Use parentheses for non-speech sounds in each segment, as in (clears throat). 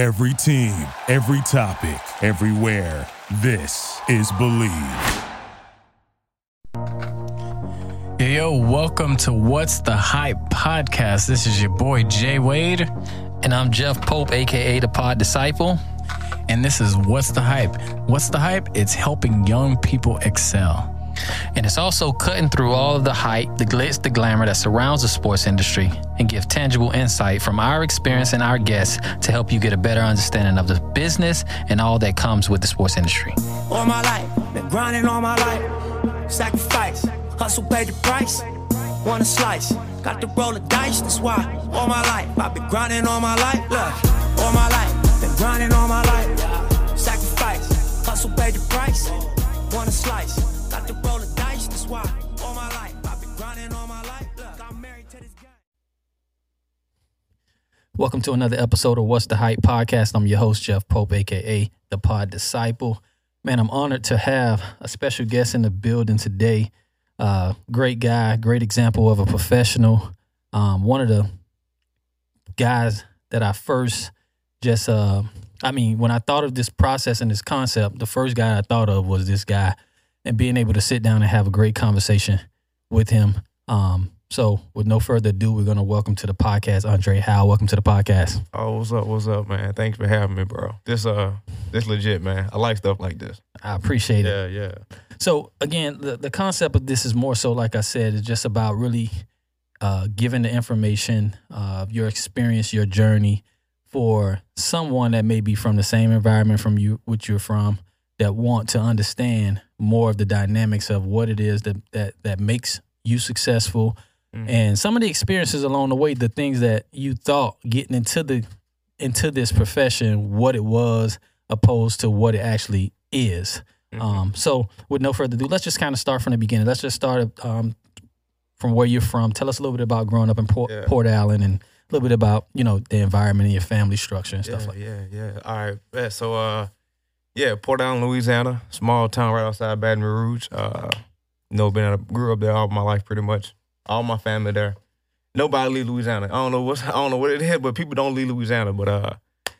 Every team, every topic, everywhere. This is Believe. Yo, yo, welcome to What's the Hype podcast. This is your boy Jay Wade, And I'm Jeff Pope, aka the Pod Disciple. and this is What's the Hype. What's the Hype? It's helping young people excel. And it's also cutting through all of the hype, the glitz, the glamour that surrounds the sports industry and give tangible insight from our experience and our guests to help you get a better understanding of the business and all that comes with the sports industry. all my life. Been grinding all my life. Sacrifice, hustle, pay the price. Want a slice, got to roll the dice. That's why all my life I've been grinding all my life. Look, all my life, been grinding all my life. Sacrifice, hustle, pay the price. Want a slice, got to roll the dice. That's why all my life I've been grinding all my life. Look, I'm married to this guy. Welcome to another episode of What's the Hype podcast. I'm your host, Jeff Pope, aka the Pod Disciple. Man, I'm honored to have a special guest in the building today. Uh, great guy, great example of a professional. Um, one of the guys that I first just, uh, I mean, when I thought of this process and this concept, the first guy I thought of was this guy, and being able to sit down and have a great conversation with him. Um, so, with no further ado, we're going to welcome to the podcast Andre Hal. Welcome to the podcast. Oh, what's up? What's up, man? Thanks for having me, bro. This uh this legit, man. I like stuff like this. I appreciate it. Yeah, yeah. So again, the, the concept of this is more so, like I said, it's just about really uh, giving the information of your experience, your journey for someone that may be from the same environment from you, which you're from, that want to understand more of the dynamics of what it is that that that makes you successful, and some of the experiences along the way, the things that you thought getting into the into this profession, what it was opposed to what it actually is. Um, so, with no further ado, let's just kind of start from the beginning. Let's just start um, from where you're from. Tell us a little bit about growing up in Port, Yeah. Port Allen and a little bit about you know the environment and your family structure and stuff yeah, like that. yeah, yeah. All right. So uh yeah, Port Allen, Louisiana, small town right outside Baton Rouge. Uh you know, been at, grew up there all my life pretty much. All my family there. Nobody leave Louisiana. I don't know what's (laughs) I don't know what it is, but people don't leave Louisiana. But uh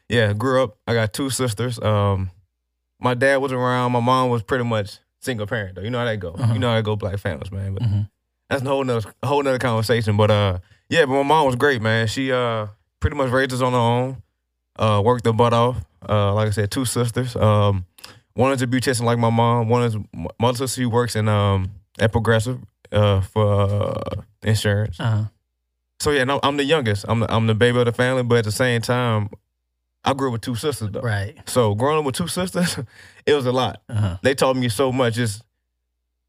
yeah, grew up. I got two sisters. Um my dad was around, my mom was pretty much single parent though. You know how that go. Uh-huh. You know how that go black families, man. But Mhm. that's a whole nother whole nother conversation. But uh yeah, but my mom was great, man. She uh pretty much raised us on her own. Uh worked her butt off. Uh like I said, two sisters. Um one is a beautician like my mom. One is my sister she works in um at Progressive uh for uh, insurance. Uh-huh. So yeah, no, I'm the youngest. I'm the, I'm the baby of the family, but at the same time, I grew up with two sisters though. Right. So growing up with two sisters, (laughs) it was a lot. Uh-huh. They taught me so much, just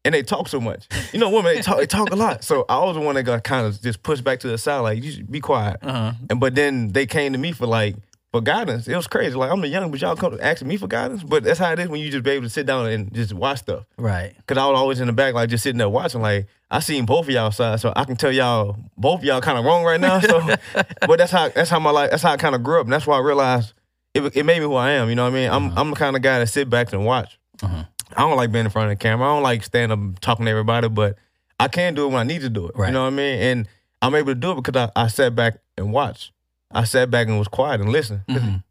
and they talk so much. You know, women they talk they talk a lot. So I was the one that got kind of just pushed back to the side, like you should be quiet. Uh-huh. And but then they came to me for like for guidance. It was crazy. Like I'm the young, but y'all come asking me for guidance. But that's how it is when you just be able to sit down and just watch stuff. Right. Cause I was always in the back, like just sitting there watching. Like I seen both of y'all side, so I can tell y'all both of y'all kind of wrong right now. So, (laughs) but that's how that's how my life. That's how I kind of grew up, and that's why I realized it, it made me who I am. You know what I mean? I'm I'm the kind of guy that sit back and watch. Uh-huh. I don't like being in front of the camera. I don't like standing up talking to everybody, but I can do it when I need to do it. Right. You know what I mean? And I'm able to do it because I, I sat back and watched. I sat back and was quiet and listened. Mhm.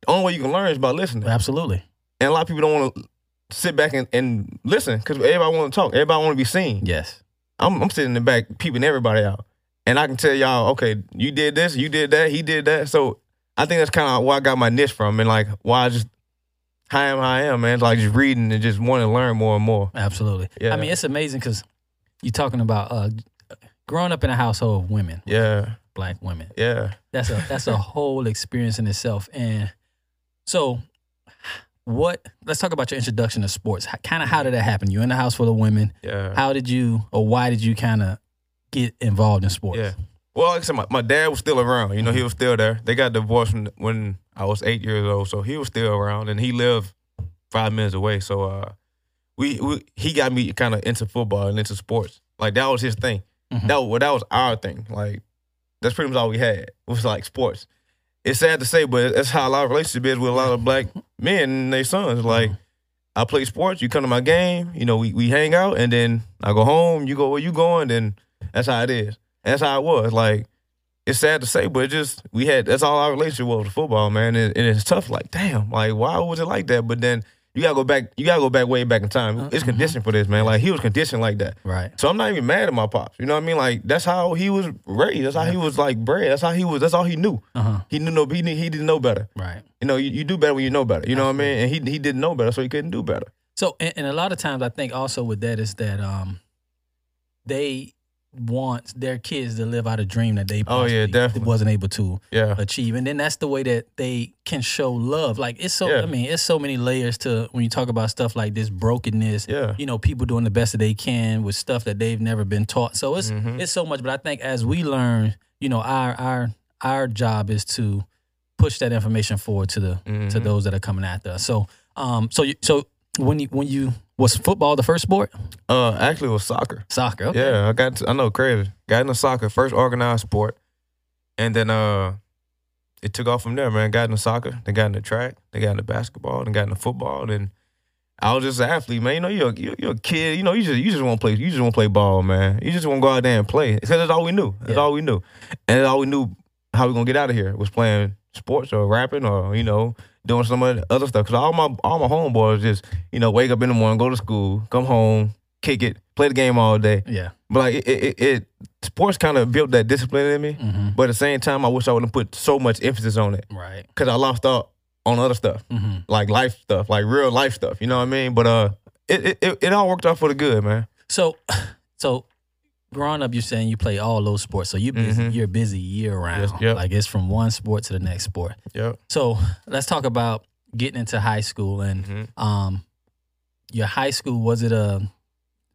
The only way you can learn is by listening. Absolutely. And a lot of people don't want to sit back and, and listen because everybody want to talk. Everybody want to be seen. Yes. I'm, I'm sitting in the back peeping everybody out. And I can tell y'all, okay, you did this, you did that, he did that. So I think that's kind of where I got my niche from and like why I just, how I am, how I am, man. Like just reading and just wanting to learn more and more. Absolutely. Yeah. I mean, it's amazing because you're talking about uh, growing up in a household of women, Yeah, black women. yeah. That's a that's a whole experience in itself. And so, what? Let's talk about your introduction to sports. Kind of how did that happen? You in the house full of women. Yeah. How did you, or why did you kind of get involved in sports? Yeah. Well, like I said, my, my dad was still around. You know, he was still there. They got divorced when, when I was eight years old, so he was still around, and he lived five minutes away. So uh, we, we he got me kind of into football and into sports. Like that was his thing. Mhm. That well, that was our thing. Like that's pretty much all we had. It was like sports. It's sad to say, but that's how a lot of relationships is with a lot of black men and their sons. Mm-hmm. Like I play sports, you come to my game, you know, we, we hang out, and then I go home, you go where you going, then that's how it is. And that's how it was. Like it's sad to say, but it just we had that's all our relationship was with football, man. And, and it's tough. Like, damn, like why was it like that? But then you gotta go back. You gotta go back way back in time. It's mm-hmm. conditioned for this, man. Like he was conditioned like that. Right. So I'm not even mad at my pops. You know what I mean? Like that's how he was raised. That's how he was like bred. That's how he was. That's all he knew. Uh-huh. He knew no. He, didn't- he didn't know better. Right. You know, you, you do better when you know better. You know what I mean? And he he didn't know better, so he couldn't do better. So, and, and a lot of times, I think also with that is that um, they want their kids to live out a dream that they Oh, yeah, definitely. wasn't able to Yeah. achieve, and then that's the way that they can show love. Like it's so, Yeah. I mean, it's so many layers to when you talk about stuff like this brokenness. Yeah. You know, people doing the best that they can with stuff that they've never been taught. So it's Mhm. it's so much. But I think as we learn, you know, our our our job is to push that information forward to the to Mhm. those that are coming after us. So, um, so you, so when you when you was football the first sport? Uh, actually, it was soccer. Soccer. Okay. Yeah, I got. To, I know crazy. Got into soccer, first organized sport, and then uh, it took off from there. Man, got into soccer, then got into track, then got into basketball, then got into football. Then I was just an athlete, man. You know, you're you're, you're a kid. You know, you just you just want to play. You just want to play ball, man. You just want to go out there and play because that's all we knew. That's Yeah. all we knew, and that's all we knew. How we gonna get out of here was playing sports or rapping or you know doing some of the other stuff. Cause all my all my homeboys just you know wake up in the morning, go to school, come home, kick it, play the game all day. Yeah. But like it, it, it sports kind of built that discipline in me. hmm But at the same time, I wish I wouldn't put so much emphasis on it Right. because I lost out on other stuff, hmm like life stuff, like real life stuff. You know what I mean? But uh, it it, it, it all worked out for the good, man. So, (sighs) so growing up, you're saying you play all those sports, so you busy. Mhm. You're busy year round. Yes, yep. Like it's from one sport to the next sport. Yep. So let's talk about getting into high school and Mhm. um, your high school. Was it a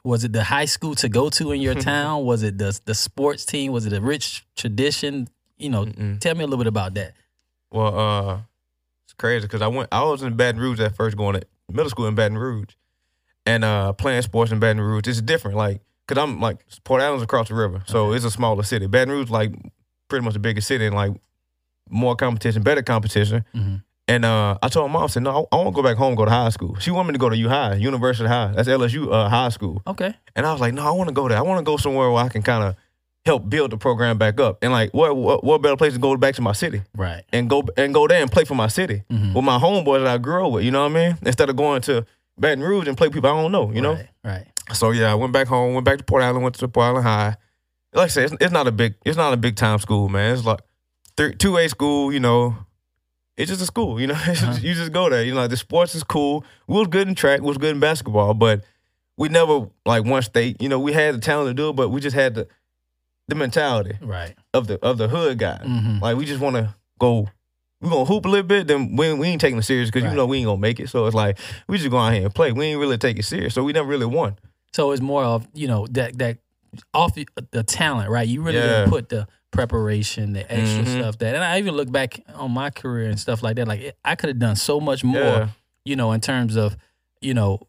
was it the high school to go to in your (laughs) town? Was it the the sports team? Was it a rich tradition? You know, Mm-mm. tell me a little bit about that. Well, uh, it's crazy because I went. I was in Baton Rouge at first, going to middle school in Baton Rouge, and uh, playing sports in Baton Rouge. It's different, like because I'm like Port Allen's across the river, so it's a smaller city. Baton Rouge, like pretty much the biggest city, and like more competition, better competition. Mhm. And uh, I told my mom, I said, no, I, want to go back home, and go to high school. She wanted me to go to U High, University High. That's LSU uh, high school. Okay. And I was like, no, I want to go there. I want to go somewhere where I can kind of help build the program back up. And like, what, what what better place to go back to my city Right. and go and go there and play for my city Mhm. with my homeboys that I grew up with. You know what I mean? Instead of going to Baton Rouge and play people I don't know. You know. Right. So yeah, I went back home, went back to Port Allen, went to Port Allen High. Like I said, it's, it's not a big, it's not a big time school, man. It's like two A school. You know, it's just a school. You know, (laughs) Uh-huh. you just go there. You know, the sports is cool. We was good in track, we was good in basketball, but we never like one state. You know, we had the talent to do it, but we just had the the mentality Right. of the of the hood guy. Mhm. Like we just want to go. We gonna hoop a little bit, then we, we ain't taking it serious because Right. you know we ain't gonna make it. So it's like we just go out here and play. We ain't really take it serious, so we never really won. So it's more of you know that that off the, the talent, right? You really Yeah. didn't put the preparation, the extra Mhm. stuff that, and I even look back on my career and stuff like that. Like I could have done so much more, Yeah. you know, in terms of you know,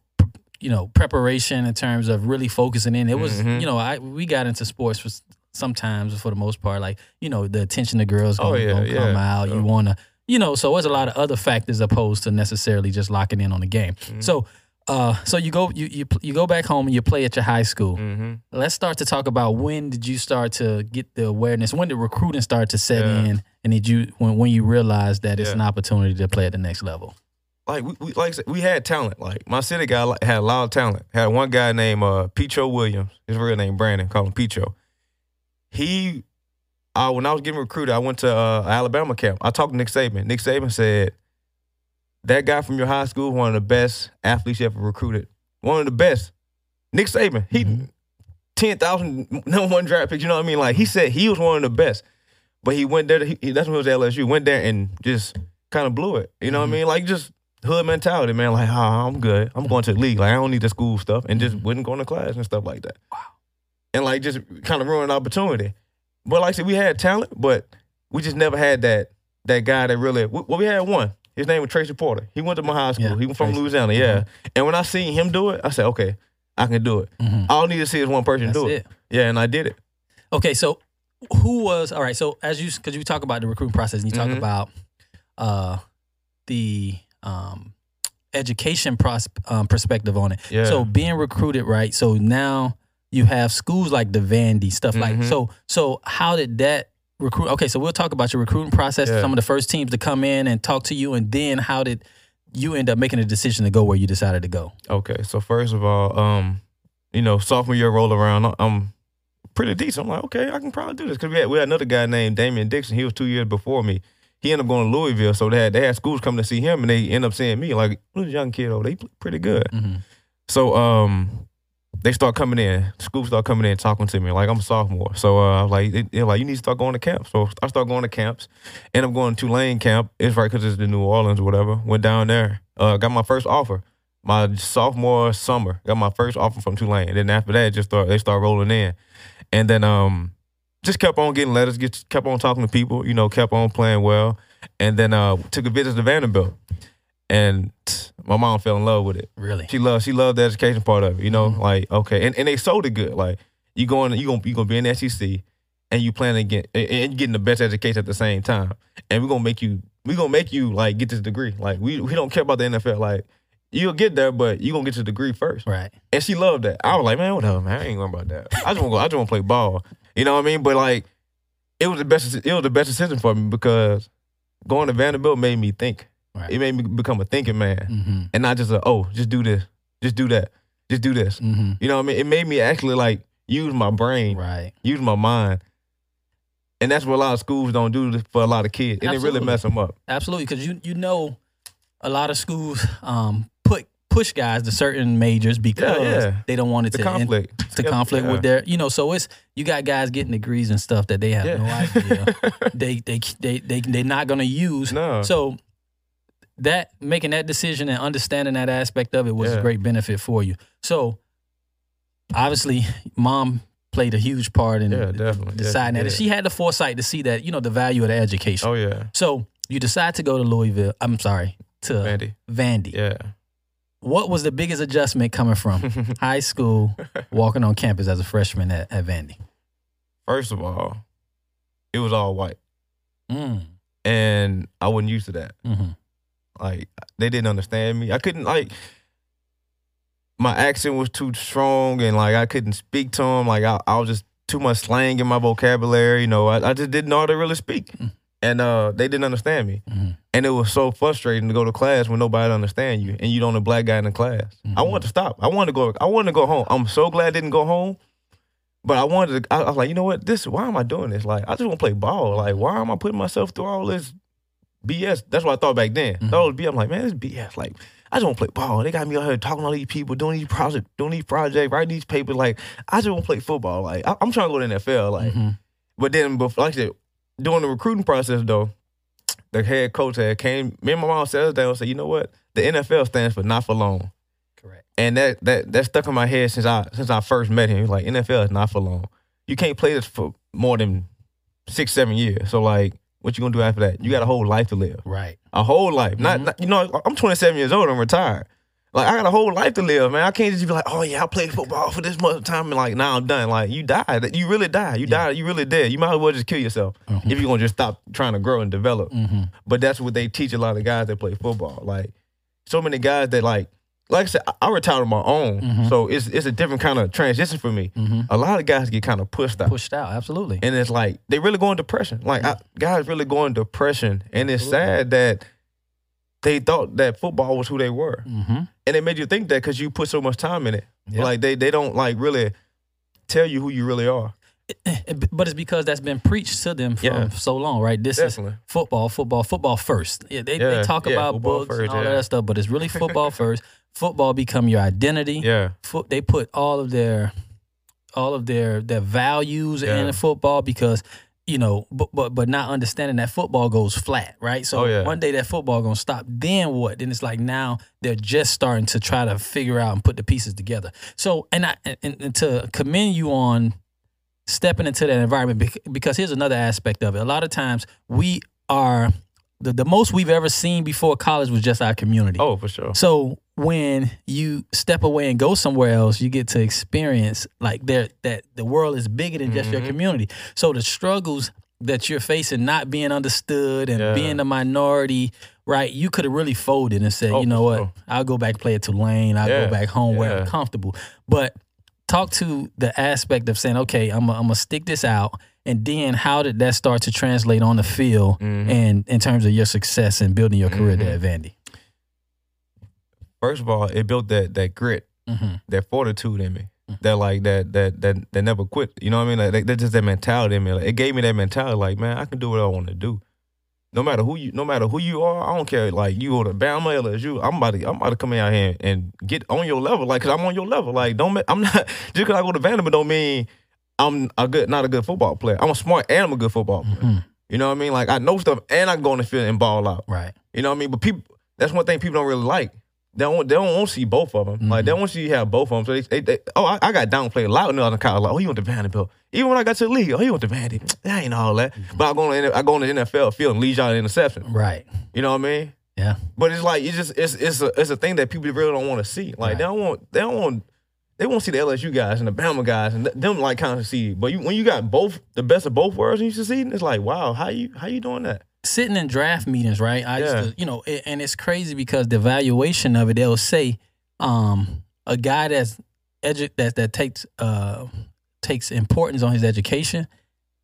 you know, preparation in terms of really focusing in. It was, Mhm. you know, I we got into sports for sometimes for the most part, like you know, the attention of girls Oh, gonna, yeah, gonna come yeah. out. You want to, you know, so there's a lot of other factors opposed to necessarily just locking in on the game. Mm-hmm. So. Uh, so you go you, you you go back home and you play at your high school. Mm-hmm. Let's start to talk about when did you start to get the awareness? When did recruiting start to set Yeah. in? And did you when when you realized that it's an opportunity to play at the next level? Like we, we like said, we had talent. Like my city guy had a lot of talent. Had one guy named uh, Picho Williams. His real name Brandon. Call him Picho. He, uh, when I was getting recruited, I went to uh, Alabama camp. I talked to Nick Saban. Nick Saban said that guy from your high school, one of the best athletes you ever recruited. One of the best. Nick Saban. He Mhm. ten thousand (laughs) number one draft pick. You know what I mean? Like he said, he was one of the best. But he went there. To, he, that's when he was at LSU. Went there and just kind of blew it. You know what I mm-hmm. mean? Like just hood mentality, man. Like, oh, I'm good. I'm going to the league. Like I don't need the school stuff, and just mm-hmm. wouldn't go into class and stuff like that. Wow. And like just kind of ruined opportunity. But like I said, we had talent, but we just never had that that guy that really. Well, we had one. His name was Tracy Porter. He went to my high school. Yeah, he was from Tracy. Louisiana. Yeah. And when I seen him do it, I said, okay, I can do it. Mhm. All I need to see is one person That's do it. it. Yeah, and I did it. Okay, so who was all right? So as you because you talk about the recruiting process and you talk Mhm. about uh the um education pros- um, perspective on it. Yeah. So being recruited, right? So now you have schools like the Vandy stuff like Mhm. so. So how did that recruit. Okay, so we'll talk about your recruiting process. Yeah. Some of the first teams to come in and talk to you, and then how did you end up making a decision to go where you decided to go? Okay, so first of all, um, you know, sophomore year roll around, I'm pretty decent. I'm like, okay, I can probably do this because we had we had another guy named Damian Dixon. He was two years before me. He ended up going to Louisville, so they had they had schools coming to see him, and they end up seeing me. Like, who's a young kid over? They pretty good. Mm-hmm. So um, they start coming in. Schools start coming in talking to me. Like I'm a sophomore, so uh, like they, they're like you need to start going to camp. So I start going to camps. End up going to Tulane camp. It's right because it's the New Orleans or whatever. Went down there. Uh, got my first offer. My sophomore summer, got my first offer from Tulane. And then after that, just start they start rolling in, and then um, just kept on getting letters. Get kept on talking to people. You know, kept on playing well, and then uh, took a visit to Vanderbilt, and my mom fell in love with it. Really? She loved she loved the education part of it, you know, Mhm. like okay, and, and they sold it good. Like you going you gonna you gonna be in the SEC, and you plan to get and getting the best education at the same time, and we're gonna make you we're gonna make you like get this degree. Like we we don't care about the NFL. Like you'll get there, but you gonna get your degree first. Right. And she loved that. I was like, man, whatever, man. I ain't going about that. I just want to go. I just want to play ball. You know what I mean? But like, it was the best. It was the best decision for me because going to Vanderbilt made me think. Right. It made me become a thinking man Mm-hmm. and not just a oh, just do this, just do that, just do this. Mm-hmm. You know what I mean? It made me actually like use my brain, Right. use my mind, and that's what a lot of schools don't do for a lot of kids, and it really mess them up. Absolutely, because you you know, a lot of schools um put push guys to certain majors because yeah. they don't want it The to conflict, to Yeah, conflict yeah. with their you know. So it's you got guys getting degrees and stuff that they have no Yeah. idea (laughs) they they they they they're not gonna use. No. So that making that decision and understanding that aspect of it was a great benefit for you. So obviously, mom played a huge part in Yeah, definitely. Yeah, deciding that. she she had the foresight to see that you know the value of the education. oh yeah, So you decide to go to Louisville. I'm sorry to Vandy. Vandy. Yeah. What was the biggest adjustment coming from (laughs) high school, walking on campus as a freshman at, at Vandy? First of all, it was all white, Mm. and I wasn't used to that. hmm Like they didn't understand me. I couldn't like my accent was too strong, and like I couldn't speak to them. Like I, I was just too much slang in my vocabulary. You know, I, I just didn't know how to really speak, Mm. and uh, they didn't understand me. Mhm. And it was so frustrating to go to class when nobody understand you, and you the only black guy in the class. I Mhm. wanted to stop. I wanted to go. I wanted to go home. I'm so glad I didn't go home. But I wanted to. I, I was like, you know what? This. Why am I doing this? Like, I just want to play ball. Like, why am I putting myself through all this BS? That's what I thought back then. Mhm. That was BS. I'm like, man, this BS. Like, I just want to play ball. They got me out here talking to all these people, doing these projects, doing these projects, writing these papers. Like, I just want to play football. Like, I, I'm trying to go to the NFL. Like, Mhm. but then, before, like I said, during the recruiting process though, the head coach had came. Me and my mom sat us down and said, you know what? The NFL stands for not for long. Correct. And that that that stuck in my head since I since I first met him. He was like, NFL is not for long. You can't play this for more than six, seven years. So like, what you gonna do after that? You got a whole life to live. Right. A whole life. Not, Mhm. not you know, I'm 27 years old. I'm retired. Like I got a whole life to live, man. I can't just be like, oh yeah, I played football for this much time and like now I'm done. Like you died. You really died. You Yeah. died. You really dead. You might as well just kill yourself Mhm. if you're gonna just stop trying to grow and develop. hmm But that's what they teach a lot of guys that play football. Like so many guys that like, like I said, I- I retired on my own, Mhm. so it's it's a different kind of transition for me. hmm A lot of guys get kind of pushed out, Pushed out. Absolutely. and it's like they really go in depression. Like I, guys really go in depression, and it's sad that they thought that football was who they were, hmm and it made you think that because you put so much time in it. Yep. Like they they don't like really tell you who you really are. (clears throat) But it's because that's been preached to them for Yeah. so long, right? This is football, football, football first. Yeah, they, they talk yeah, about books first, and all yeah. that stuff, but it's really (laughs) football first. Football become your identity. Yeah. Foot, they put all of their all of their their values Yeah. in football because you know, but but but not understanding that football goes flat, right? So Oh, yeah. one day that football gonna stop. Then what? Then it's like now they're just starting to try to figure out and put the pieces together. So and I and, and to commend you on stepping into that environment because here's another aspect of it. A lot of times we are the, the most we've ever seen before college was just our community. Oh, for sure. So when you step away and go somewhere else, you get to experience like there that the world is bigger than just your Mhm. community. So the struggles that you're facing, not being understood and Yeah. being a minority, right? You could have really folded and said, Oh, you know what, sure. I'll go back play at Tulane. I'll Yeah. go back home where I'm comfortable. But talk to the aspect of saying, okay, I'm gonna stick this out and then how did that start to translate on the field Mhm. and in terms of your success and building your career Mhm. there at Vandy? First of all, it built that that grit, Mm-hmm. that fortitude in me. That like that that that that never quit. You know what I mean? Like that, that's just that mentality in me. Like, it gave me that mentality. Like man, I can do what I want to do. No matter who you, no matter who you are, I don't care. Like you or the Bama or LSU, I'm about to, I'm about to come out here and, and get on your level. Like, cause I'm on your level. Like, don't, I'm not (laughs) just cause I go to Vanderbilt don't mean I'm a good, not a good football player. I'm a smart and I'm a good football player. Mhm. You know what I mean? Like I know stuff and I can go on the field and ball out. Right. You know what I mean? But people, that's one thing people don't really like. They don't, they don't want to see both of them. Like they mm-hmm. don't want to see you have both of them. So they, they, they oh, I, I got downplayed a lot when I was in college. Like, oh, you went to Vanderbilt. Even when I got to the league, oh, you went to Vandy. (tsk) That ain't all that. Mm-hmm. But I go on, the- I go on the NFL field and lead y'all an interception. Right. You know what I mean? Yeah. But it's like it's just it's it's a it's a thing that people really don't want to see. Like they don't want they don't want they want to see the LSU guys and the Bama guys and them like kind of see. But you, when you got both the best of both worlds and you succeeding, it's like wow, how you how you doing that? Sitting in draft meetings, right? I Yeah. used to, you know, it, and it's crazy because the valuation of it, they'll say, um, a guy that's edu- that that takes uh takes importance on his education.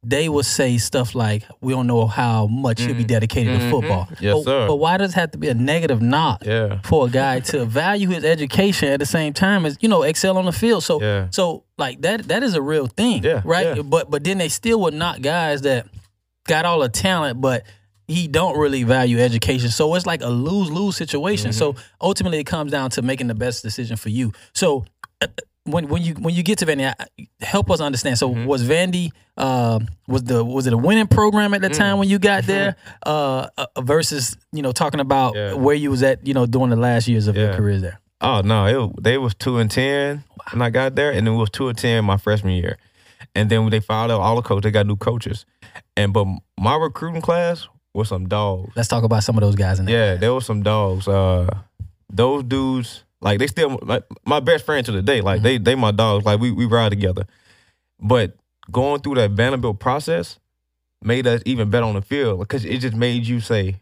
They will say stuff like, "We don't know how much he'll be Mhm. dedicated to Mhm. football." Yes, but, sir. But why does it have to be a negative knock Yeah, for a guy to (laughs) value his education at the same time as you know excel on the field? So, Yeah. so like that that is a real thing, Yeah, right? But but then they still would knock guys that got all the talent, but he don't really value education. So it's like a lose lose situation. So Mm-hmm. ultimately, it comes down to making the best decision for you. So uh, when when you when you get to Vandy, help us understand. So Mm-hmm. was Vandy uh, was the was it a winning program at the Mm. time when you got there uh, uh, versus you know talking about Yeah. where you was at you know during the last years of your career there. Oh no, it, they was two and ten when I got there, and it was two and ten my freshman year. And then when they filed out all the coaches, they got new coaches. And but my recruiting class was some dogs. Let's talk about some of those guys in there. Yeah, there was some dogs. Uh, those dudes, like they still my, my best friend to the day. Like they they my dogs. Like we we ride together. But going through that Vanderbilt process made us even better on the field because it just made you say,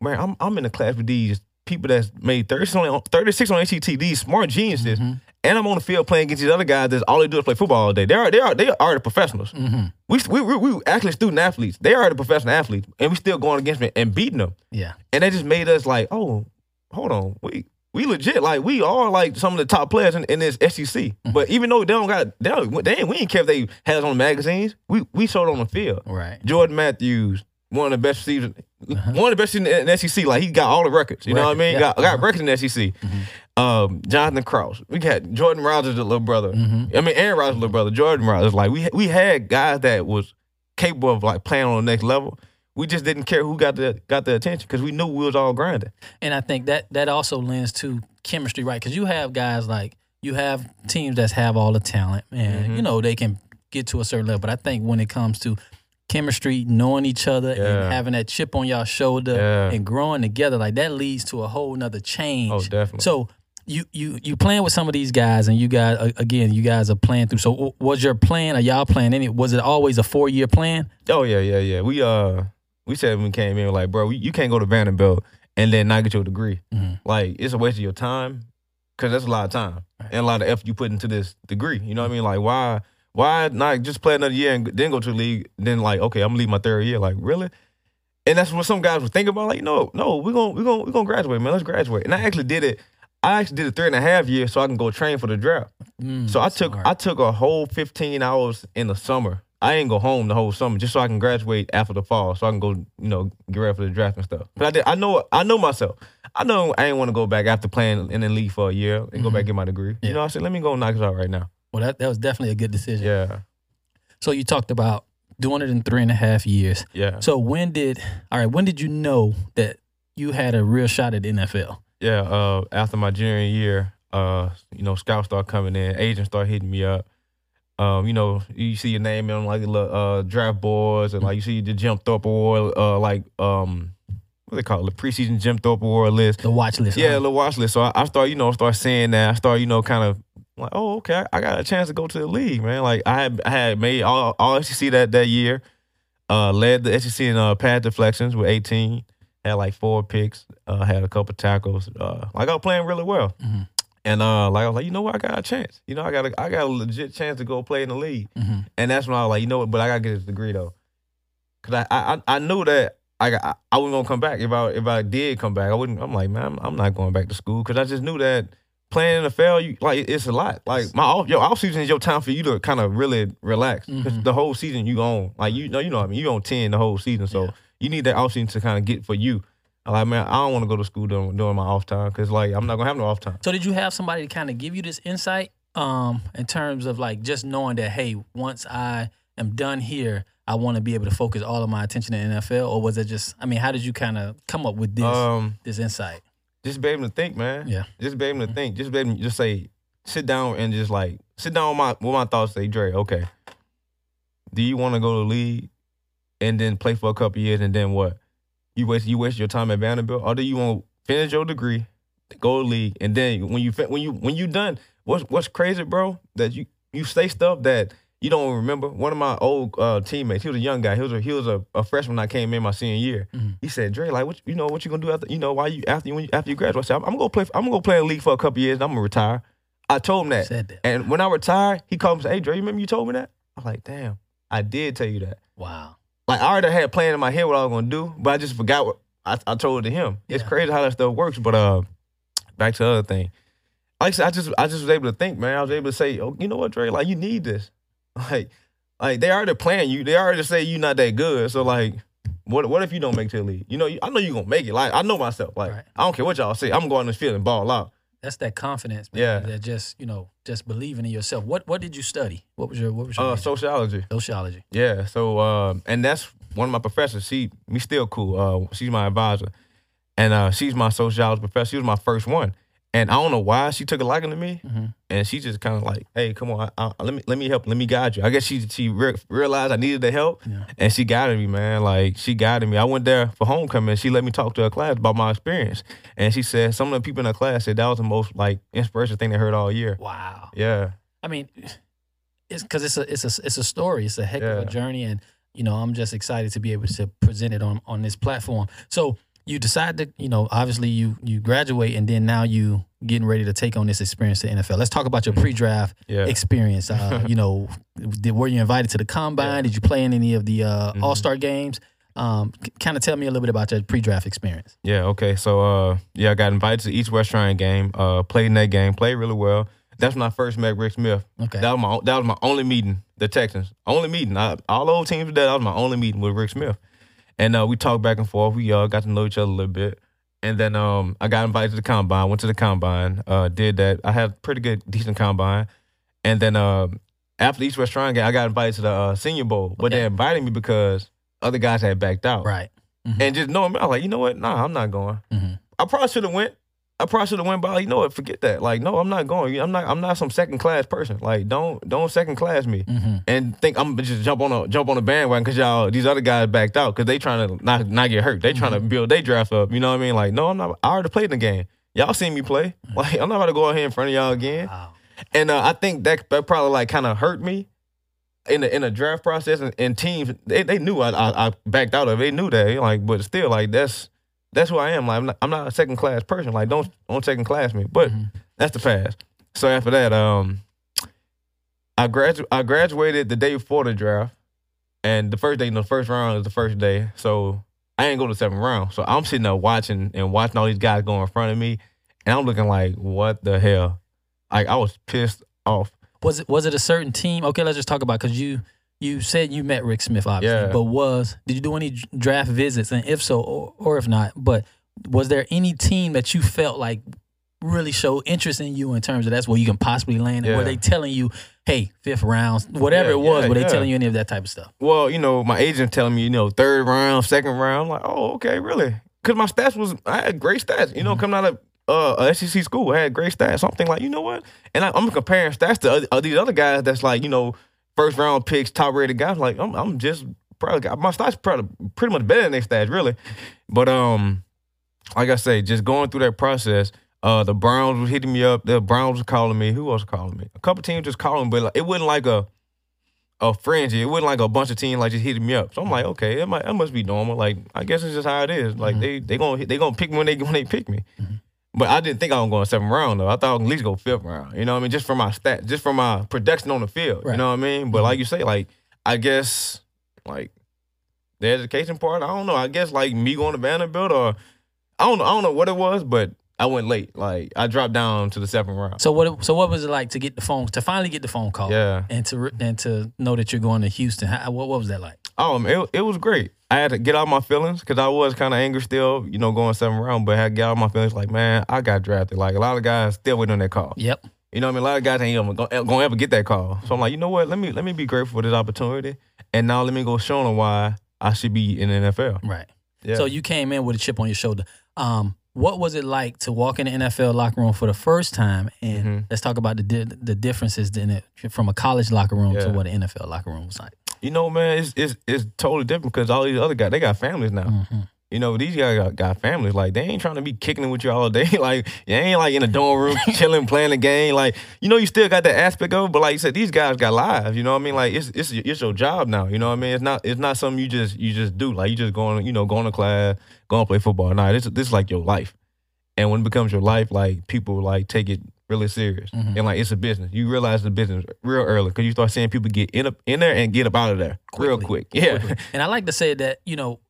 "Man, I'm I'm in a class with these people that's made 36 on, 36 on ACT. These smart geniuses." And I'm on the field playing against these other guys that's all they do is play football all day. They are they are they are the professionals. Mm-hmm. We, we we we actually student athletes. They are the professional athletes, and we still going against them and beating them. Yeah. And that just made us like, oh, hold on, we we legit like we are like some of the top players in, in this SEC. Mm-hmm. But even though they don't got they, don't, they ain't, we ain't care if they had us on the magazines. We we showed on the field. Right. Jordan Matthews, one of the best receivers, uh-huh. one of the best in the, in SEC. Like he got all the records. You know what I mean? Records, Got yeah. got uh-huh. records in the SEC. Mm-hmm. Um, Jonathan Krause. We got Jordan Rodgers, the little brother. I mean, Aaron Rodgers' little brother, Jordan Rodgers. Like we we had guys that was capable of like playing on the next level. We just didn't care who got the got the attention because we knew we was all grinding. And I think that that also lends to chemistry, right? Because you have guys like you have teams that have all the talent, and Mm-hmm. you know they can get to a certain level. But I think when it comes to chemistry, knowing each other, Yeah. and having that chip on your shoulder, Yeah. and growing together, like that leads to a whole nother change. Oh, definitely. So you you you playing with some of these guys, and you guys again, you guys are playing through. So was your plan? Are y'all playing any? Was it always a four year plan? Oh yeah, yeah, yeah. We uh we said when we came in like, bro, you can't go to Vanderbilt and then not get your degree. Mhm. Like it's a waste of your time because that's a lot of time and a lot of effort you put into this degree. You know what I mean? Like why why not just play another year and then go to the league? Then like okay, I'm gonna leave my third year. Like really? And that's what some guys were thinking about. Like no, no, we're gonna we're gonna we're gonna graduate, man. Let's graduate. And I actually did it. I actually did it three and a half years so I can go train for the draft. Mm, So I took smart. I took a whole 15 hours in the summer. I ain't go home the whole summer just so I can graduate after the fall, so I can go, you know, get ready for the draft and stuff. But I did. I know. I know myself. I know I ain't want to go back after playing in the league for a year and go back and get my degree. Yeah. You know, I said, let me go knock it out right now. well, that that was definitely a good decision. Yeah, So you talked about doing it in three and a half years. yeah, So when did all right? When did you know that you had a real shot at the NFL? Yeah. Uh, after my junior year, uh, you know, scouts start coming in, agents start hitting me up. Um, you know, you see your name on like uh, draft boards, and like you see the Jim Thorpe Award, uh, like um, what they call it, the preseason Jim Thorpe Award list. The watch list. Yeah, huh? little watch list. So I, I start, you know, start seeing that. I start, you know, kind of like, oh, okay, I, got a chance to go to the league, man. Like I had, I had made all, all SEC that that year. Uh, led the SEC in uh, pass deflections with 18. Had like four picks. Uh, had a couple tackles. Uh, like I was playing really well. And uh, like I was like, you know what, I got a chance. You know, I got a, I got a legit chance to go play in the league. Mhm. And that's when I was like, you know what, but I gotta get this degree though, cause I I I knew that I got, I, I wasn't gonna come back. If I if I did come back, I wouldn't. I'm like, man, I'm, I'm not going back to school because I just knew that playing NFL, you like it's a lot. Like my off, your off season is your time for you to kind of really relax. 'Cause Mhm. the whole season you on like you know you know what I mean you on ten the whole season, so Yeah. You need that off season to kind of get for you. I'm like man, I don't want to go to school during, during my off time because like I'm not gonna have no off time. So did you have somebody to kind of give you this insight um in terms of like just knowing that hey, once I am done here, I want to be able to focus all of my attention in NFL or was it just I mean, how did you kind of come up with this Um, this insight? just be able to think, man. Yeah. Just be able to think. Just be able to just say, sit down and just like sit down with my with my thoughts. Say, Dre, okay. Do you want to go to the league and then play for a couple years and then what? You waste you waste your time at Vanderbilt, or do you want to finish your degree, go to league, and then when you fin- when you when you done, what's what's crazy, bro? That you you say stuff that you don't remember. One of my old uh, teammates, he was a young guy. He was a, he was a, a freshman. I came in my senior year. Mhm. He said, "Dre, like, what you know, what you gonna do after you know why you after you when you, after you graduate?" I said, "I'm, I'm gonna play. I'm gonna go play in the league for a couple years. And I'm gonna retire." I told him that, Said that. and when I retire, he called me and said, "Hey, Dre, you remember you told me that?" I'm like, "Damn, I did tell you that." Wow. Like I already had a plan in my head what I was gonna do, but I just forgot what I, I told it to him. It's Yeah. crazy how that stuff works. But uh, back to the other thing. Like I said, I just I just was able to think, man. I was able to say, oh, you know what, Dre? Like you need this. (laughs) Like, like they already playing you. They already say you not that good. So like, what what if you don't make it to the league? You know, I know you gonna make it. Like I know myself. Like Right. I don't care what y'all say. I'm gonna go on this field and ball out. That's that confidence, man. Yeah. That just, you know, just believing in yourself. What what did you study? What was your what was your Uh, sociology. sociology? Yeah. So um, and that's one of my professors. She me still cool. Uh, she's my advisor, and uh, she's my sociology professor. She was my first one, and I don't know why she took a liking to me, Mhm. and she just kind of like, hey, come on, I, I, let me let me help, let me guide you. I guess she she re- realized I needed the help, Yeah. and she guided me, man. Like she guided me. I went there for homecoming. She let me talk to her class about my experience, and she said some of the people in her class said that was the most like inspirational thing they heard all year. Wow. Yeah. I mean, it's because it's a it's a it's a story. It's a heck of a journey, and you know, I'm just excited to be able to present it on on this platform. So you decide to, you know, obviously you you graduate, and then now you getting ready to take on this experience to NFL. Let's talk about your pre-draft Yeah. experience. Uh, (laughs) you know, did, were you invited to the combine? Did you play in any of the uh, Mhm. All Star games? Um, kind of tell me a little bit about your pre-draft experience. Yeah, okay. So uh yeah, I got invited to East West Shrine game, uh played in that game, played really well. That's when I first met Rick Smith. Okay. That was my that was my only meeting, the Texans. Only meeting. I, all those teams that was my only meeting with Rick Smith. And uh we talked back and forth. We uh got to know each other a little bit. And then um I got invited to the combine, went to the combine, uh did that. I had pretty good decent combine. And then um after the East West Shrine game, I got invited to the uh, senior bowl. But Okay. they invited me because other guys had backed out. right. And just knowing me, I was like, you know what? Nah, I'm not going. Mhm. I probably should have went. I probably should have went, by. you know what? Forget that. Like, no, I'm not going. I'm not. I'm not some second class person. Like, don't don't second class me hmm and think I'm just jump on a jump on a bandwagon because y'all these other guys backed out because they trying to not not get hurt. They trying to build their draft up. You know what I mean? Like, no, I'm not. I already played in the game. Y'all seen me play. Like, I'm not about to go out here in front of y'all again. Wow. And uh, I think that that probably like kind of hurt me in the in the draft process and, and teams. They, they knew I, I I backed out of. it. They knew that. Like, but still, like that's that's who I am. Like, I'm not, I'm not a second class person. Like, don't don't second class me. But Mhm. that's the past. So after that, um, I gradu- I graduated the day before the draft, and the first day, the first round is the first day. So I ain't go to the seventh round. So I'm sitting there watching and watching all these guys go in front of me, and I'm looking like, what the hell? Like I was pissed off. Was it was it a certain team? Okay, let's just talk about because you you said you met Rick Smith, obviously, Yeah. but was did you do any draft visits? And if so, or, or if not, but was there any team that you felt like really showed interest in you in terms of that's where you can possibly land? And were they telling you, hey, fifth round, whatever Yeah, it was? yeah, were they yeah. telling you any of that type of stuff? Well, you know, my agent telling me, you know, third round, second round. I'm like, oh, okay, really? Because my stats was, I had great stats. You know, coming out of uh, a SEC school, I had great stats. Something like, you know what? And I, I'm comparing stats to other, these other guys that's like, you know, first round picks, top rated guys. Like, I'm, I'm just probably my stats probably pretty much better than their stats, really. But um, like I say, just going through that process. Uh, the Browns was hitting me up. The Browns was calling me. Who else was calling me? A couple teams just calling, but like, it wasn't like a a frenzy. It wasn't like a bunch of teams like just hitting me up. So I'm like, okay, it might, that must be normal. Like I guess it's just how it is. Like they they gonna they gonna pick me when they when they pick me. But I didn't think I was going seventh round though. I thought I would at least go fifth round. You know what I mean? Just for my stat, just for my production on the field. Right. You know what I mean? But mm-hmm. like you say, like I guess like the education part, I don't know. I guess like me going to Vanderbilt or I don't know. I don't know what it was, but I went late. Like I dropped down to the seventh round. So what? So what was it like to get the phone to finally get the phone call? Yeah. And to and to know that you're going to Houston. How, what what was that like? Oh, man, it, it was great. I had to get out my feelings because I was kind of angry still, you know, going seven round. But I had to get out my feelings. Like, man, I got drafted. Like a lot of guys still waiting on that call. Yep. You know, what I mean, a lot of guys ain't even gonna, gonna ever get that call. So I'm like, you know what? Let me let me be grateful for this opportunity, and now let me go show them why I should be in the NFL. Right. Yeah. So you came in with a chip on your shoulder. Um, what was it like to walk in the NFL locker room for the first time? And Mhm. let's talk about the di- the differences in it from a college locker room to what an NFL locker room was like. You know, man, it's it's it's totally different because all these other guys they got families now. Mhm. You know, these guys got, got families. Like they ain't trying to be kicking it with you all day. (laughs) like you ain't like in a dorm room (laughs) chilling, playing the game. Like you know, you still got that aspect of it, but like you said, these guys got lives. You know what I mean? Like it's it's it's your job now. You know what I mean? It's not it's not something you just you just do. Like you just going you know going to class, going to play football. Nah, this this is like your life. And when it becomes your life, like people like take it really serious, Mhm. and like it's a business. You realize the business real early because you start seeing people get in up in there and get up out of there real quick. Yeah, quickly. (laughs) And I like to say that, you know,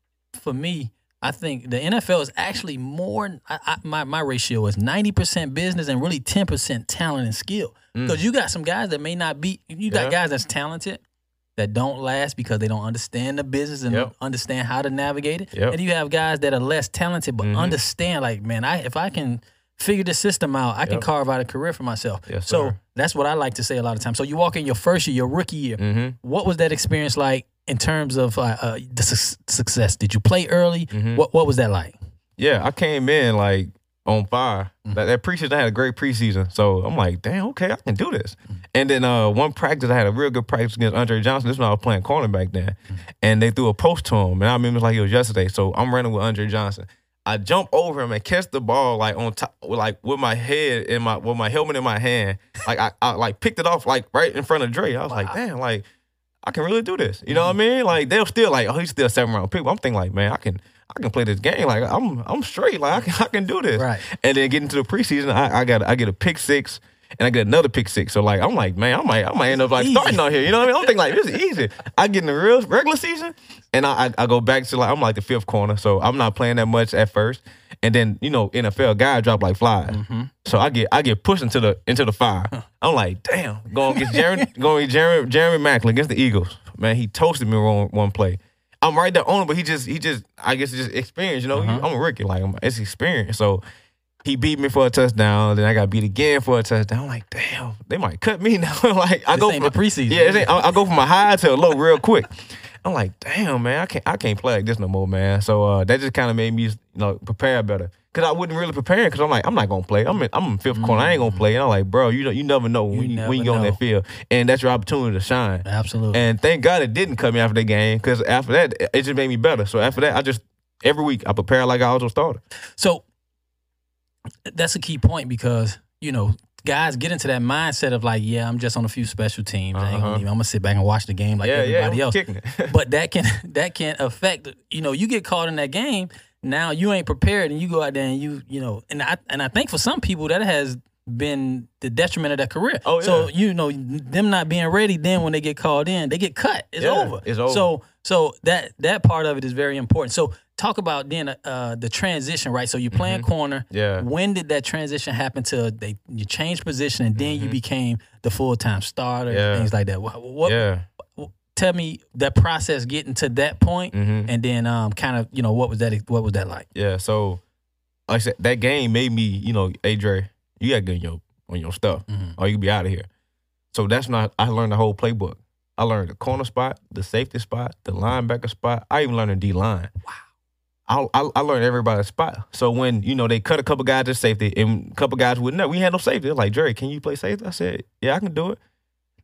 for me, I think the NFL is actually more. I, I, my my ratio is ninety percent business and really ten percent talent and skill. Mm. Because you got some guys that may not be. You got Yeah. guys that's talented that don't last because they don't understand the business and Yep. understand how to navigate it. Yep. And you have guys that are less talented but Mhm. understand. Like, man, I if I can figure the system out, I can carve out a career for myself. Yes, so sir. that's what I like to say a lot of times. So you walk in your first year, your rookie year mm-hmm. what was that experience like in terms of uh, uh, the su- success? Did you play early? Mhm. What What was that like? Yeah, I came in like on fire. Mm-hmm. That, that preseason I had a great preseason. So I'm like, damn, okay, I can do this. Mm-hmm. And then uh, one practice I had a real good practice against Andre Johnson. This is when I was playing cornerback then. And they threw a post to him. And I remember it was like it was yesterday. So I'm running with Andre Johnson. I jump over him and catch the ball like on top, with, like with my head in my with my helmet in my hand. Like I, I like picked it off like right in front of Dre. I was like, damn, like I can really do this. You know what I mean? Like they're still like, oh, he's still a seven round pick. But I'm thinking like, man, I can I can play this game. Like I'm I'm straight. Like I can I can do this. Right. And then getting to the preseason, I, I got I get a pick six and I get another pick six. So like I'm like, man, I might I might end up like starting out here. You know what I mean? I'm thinking like this is easy. I get in the real regular season and I, I I go back to like I'm like the fifth corner. So I'm not playing that much at first. And then, you know, NFL guy drop like flies. Mm-hmm. So I get I get pushed into the into the fire. I'm like, damn, going against Jeremy going Jeremy Jeremy Maclin against the Eagles. Man, he toasted me one one play. I'm right there on him, but he just he just I guess it's just experience. You know, Uh-huh. I'm a rookie, like it's experience. So he beat me for a touchdown. Then I got beat again for a touchdown. I'm like, damn, they might cut me (laughs) now. like I This go from the preseason. Yeah, ain't- I, I go from a high to a low real quick. (laughs) I'm like, damn, man, I can't I can't play like this no more, man. So uh, that just kind of made me, you know, prepare better. Cause I wasn't really preparing. Cause I'm like, I'm not gonna play. I'm in, I'm in fifth corner. I ain't gonna play. And I'm like, bro, you know, you never know when you, when you go on that field, and that's your opportunity to shine. Absolutely. And thank God it didn't cut me after the game. Cause after that, it just made me better. So after that, I just every week I prepare like I was a starter. so that's a key point because you know guys get into that mindset of like, yeah, I'm just on a few special teams. I ain't gonna Uh-huh. even, I'm gonna sit back and watch the game like yeah, everybody yeah, else. (laughs) but that can that can affect you know you get caught in that game now you ain't prepared and you go out there and you you know and i and i think for some people that has been the detriment of their career Oh, yeah. so you know them not being ready then when they get called in they get cut it's Yeah, over it's over. so so that that part of it is very important so talk about then uh the transition right so you're playing corner Mm-hmm. Yeah. when did that transition happen to they you changed position and then you became the full-time starter Mm-hmm. Yeah. and things like that what, what yeah. tell me that process getting to that point, Mhm. and then um kind of you know what was that what was that like Yeah, so like I said, that game made me, you know, hey Dre, you gotta get on your on your stuff, Mhm. or you can be out of here. So that's not. I learned the whole playbook. I learned the corner spot, the safety spot, the linebacker spot. I even learned the D line. Wow. I, I learned everybody's spot. So when you know they cut a couple guys to safety, and a couple guys wouldn't know, we had no safety. They're like, Jerry, can you play safety? I said, Yeah, I can do it.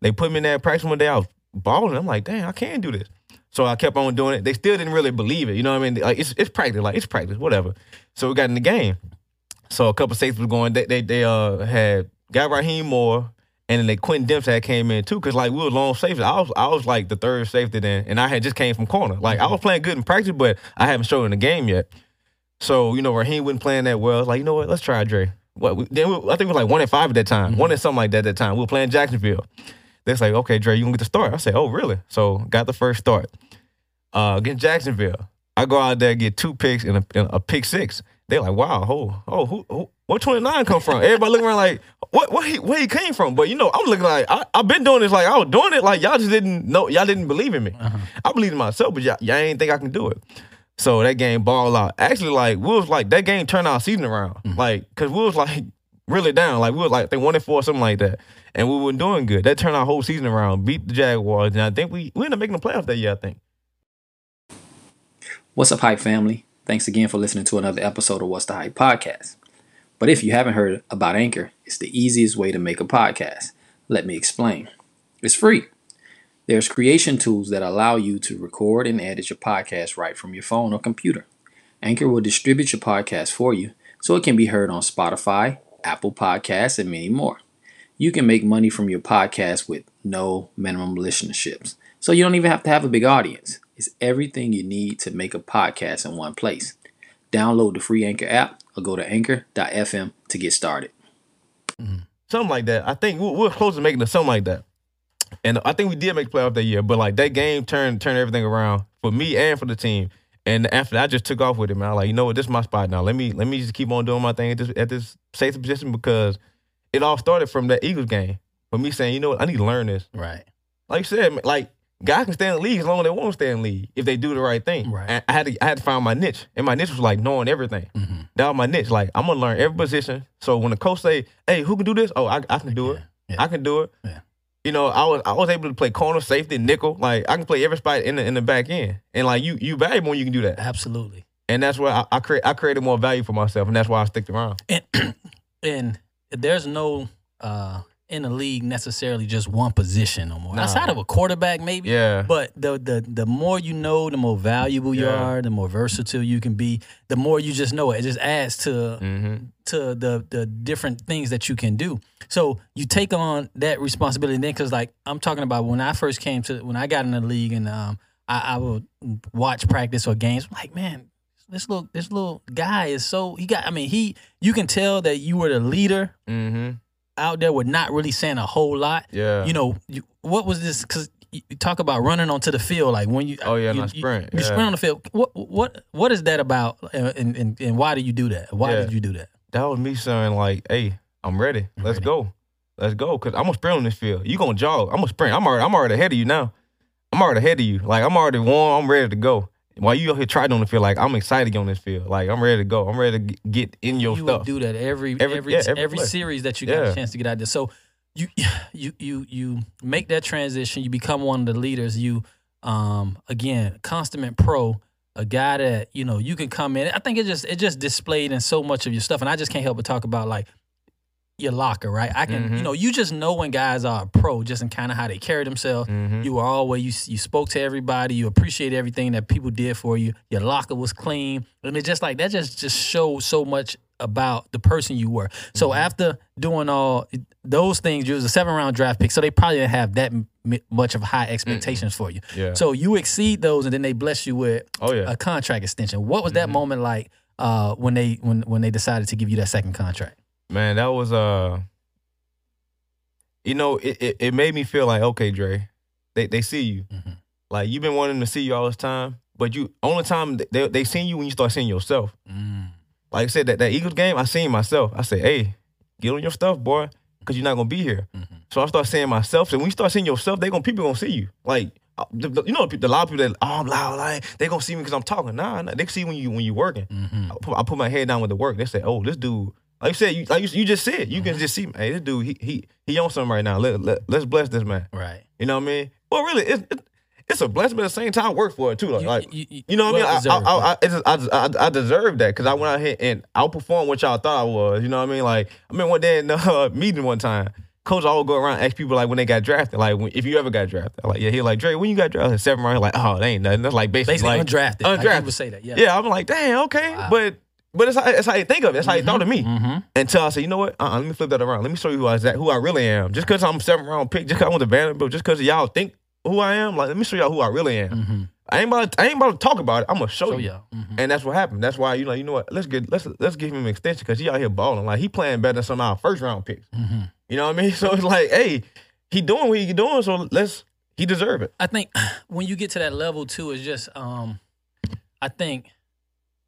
They put me in that practice one day. I was balling. I'm like, damn, I can do this. So I kept on doing it. They still didn't really believe it. You know what I mean? Like it's it's practice. Like it's practice. Whatever. So we got in the game. So a couple safeties was going. They they, they uh had got Rahim Moore. And then they Quentin Dempsey had came in too, cause like we were long safety. I was I was like the third safety then, and I had just came from corner. Like I was playing good in practice, but I haven't shown in the game yet. So you know, Rahim wasn't playing that well. I was like, you know what? Let's try Dre. What? We, then we, I think it was like one and five at that time. One and something like that at that time. We were playing Jacksonville. They're like, okay, Dre, you gonna get the start? I said, oh, really? So got the first start uh, against Jacksonville. I go out there get two picks and a, and a pick six. They're like, wow, oh, oh, who, who where 29 come from? Everybody looking around like, what, what he, where he came from? But you know, I'm looking like, I, I've been doing this, like, I was doing it, like, y'all just didn't know, y'all didn't believe in me. Uh-huh. I believe in myself, but y'all, y'all ain't think I can do it. So that game ball out. Actually, like, we was like, that game turned our season around. Mm-hmm. Like, cause we was like really down. Like, we was like, they think one and four, something like that. And we weren't doing good. That turned our whole season around, beat the Jaguars. And I think we, we ended up making the playoffs that year, I think. What's up, Hype family? Thanks again for listening to another episode of What's the Hype podcast. But if you haven't heard about Anchor, it's the easiest way to make a podcast. Let me explain. It's free. There's creation tools that allow you to record and edit your podcast right from your phone or computer. Anchor will distribute your podcast for you so it can be heard on Spotify, Apple Podcasts, and many more. You can make money from your podcast with no minimum listenerships. So you don't even have to have a big audience. It's everything you need to make a podcast in one place. Download the free Anchor app or go to anchor.fm to get started. Mm-hmm. something like that. I think we we were close to making something like that. And I think we did make playoff that year, but like that game turned turned everything around for me and for the team. And after that, I just took off with it, man. I like, you know what, this is my spot now. Let me let me just keep on doing my thing at this at this safety position because it all started from that Eagles game. For me saying, you know what, I need to learn this. Right. Like you said, like guys can stay in the league as long as they want to stay in the league if they do the right thing. Right. I had to I had to find my niche, and my niche was like knowing everything. Mm-hmm. That was my niche. Like I'm gonna learn every position. So when the coach say, "Hey, who can do this?" Oh, I, I can do it. Yeah, yeah. I can do it. Yeah. You know, I was I was able to play corner, safety, nickel. Like I can play every spot in the in the back end. And like you you valuable when you can do that. Absolutely. And that's where I, I create I created more value for myself, and that's why I stick around. And (clears throat) and there's no uh in the league necessarily just one position no more. Nah. Outside of a quarterback, maybe. Yeah. But the the the more you know, the more valuable you Yeah. are, the more versatile you can be. The more you just know it. It just adds to Mm-hmm. to the the different things that you can do. So you take on that responsibility then because like I'm talking about when I first came to when I got in the league and um I, I would watch practice or games I'm like man this little this little guy is so he got I mean he you can tell that you were the leader Mm-hmm. Out there with not really saying a whole lot. Yeah. You know you, what was this because you talk about running onto the field like when you Oh, yeah, you, not you- sprint, you, yeah. sprint on the field what what what is that about and and, and why do you do that why Yeah. did you do that that was me saying like, "Hey, I'm ready. Let's ready. go. Let's go." Cause I'm gonna sprint on this field. You gonna jog? I'm gonna sprint. I'm already, I'm already ahead of you now. I'm already ahead of you. Like I'm already warm. I'm ready to go. While you out here trying on the field, like I'm excited to get on this field. Like I'm ready to go. I'm ready to get in your you stuff. would do that every Every- every yeah, every, every series that you got Yeah. a chance to get out there. So you (sighs) you you you make that transition. You become one of the leaders. You um again consummate pro, a guy that you know you can come in. I think it just it just displayed in so much of your stuff, and I just can't help but talk about like your locker, right? I can, you Mhm. know, you just know when guys are a pro, just in kind of how they carry themselves. Mhm. You were always you you spoke to everybody. You appreciate everything that people did for you. Your locker was clean, and it just like that just just shows so much about the person you were. So Mm-hmm. after doing all those things, you was a seven round draft pick, so they probably didn't have that m- much of high expectations for you. Yeah. So you exceed those, and then they bless you with Oh yeah. a contract extension. What was that Mhm. moment like uh, when they when when they decided to give you that second contract? Man, that was uh you know, it, it, it made me feel like, okay, Dre, they they see you. Mhm. Like you've been wanting to see you all this time, but you only time they they seen you when you start seeing yourself. Mm. Like I said, that, that Eagles game, I seen myself. I said, hey, get on your stuff, boy, because you're not gonna be here. Mhm. So I start seeing myself. So when you start seeing yourself, they gonna people gonna see you. Like uh, the, the- you know, the, a lot of people that oh I'm loud, like they gonna see me because I'm talking. Nah, nah, they see when you when you working. Mhm. I put, I put my head down with the work. They say, "Oh, this dude." Like you said, you like you, you just said, you can just see, hey, this dude, he he he on something right now. Let, let let's bless this man. Right. You know what I mean? Well, really, it's it, it's a blessing, but at the same time, work for it too. Like, You- like you- you- know what well I mean? deserved, I I, I, just- I, just- I, I deserve that because I went out here and outperformed what y'all thought I was. You know what I mean? Like I mean, one day in the (laughs) uh, meeting one time, coach always go around and ask people like when they got drafted, like when, if you ever got drafted. Like yeah, he like Dre, when you got drafted, seven round. Like oh, that ain't nothing. That's like basically, Basically like undrafted. Like, Undrafted. people say that. Yeah. yeah, I'm like damn, okay, Wow. but. But it's how, it's how you think of it. It's how you thought of me. Mm-hmm. Until I said, you know what? Uh-uh, let me flip that around. Let me show you who I who I really am. Just because I'm seven round pick, just because I went to Vanderbilt, just because y'all think who I am, like let me show y'all who I really am. Mm-hmm. I ain't about to, I ain't about to talk about it. I'm gonna show So you. yeah. Mhm. And that's what happened. That's why you know, you know what? Let's get let's let's give him an extension because he out here balling. Like he playing better than some of our first round picks. Mhm. You know what I mean? (laughs) So it's like, hey, he doing what he doing, so let's he deserve it. I think (clears throat) when you get to that level too, it's just um I think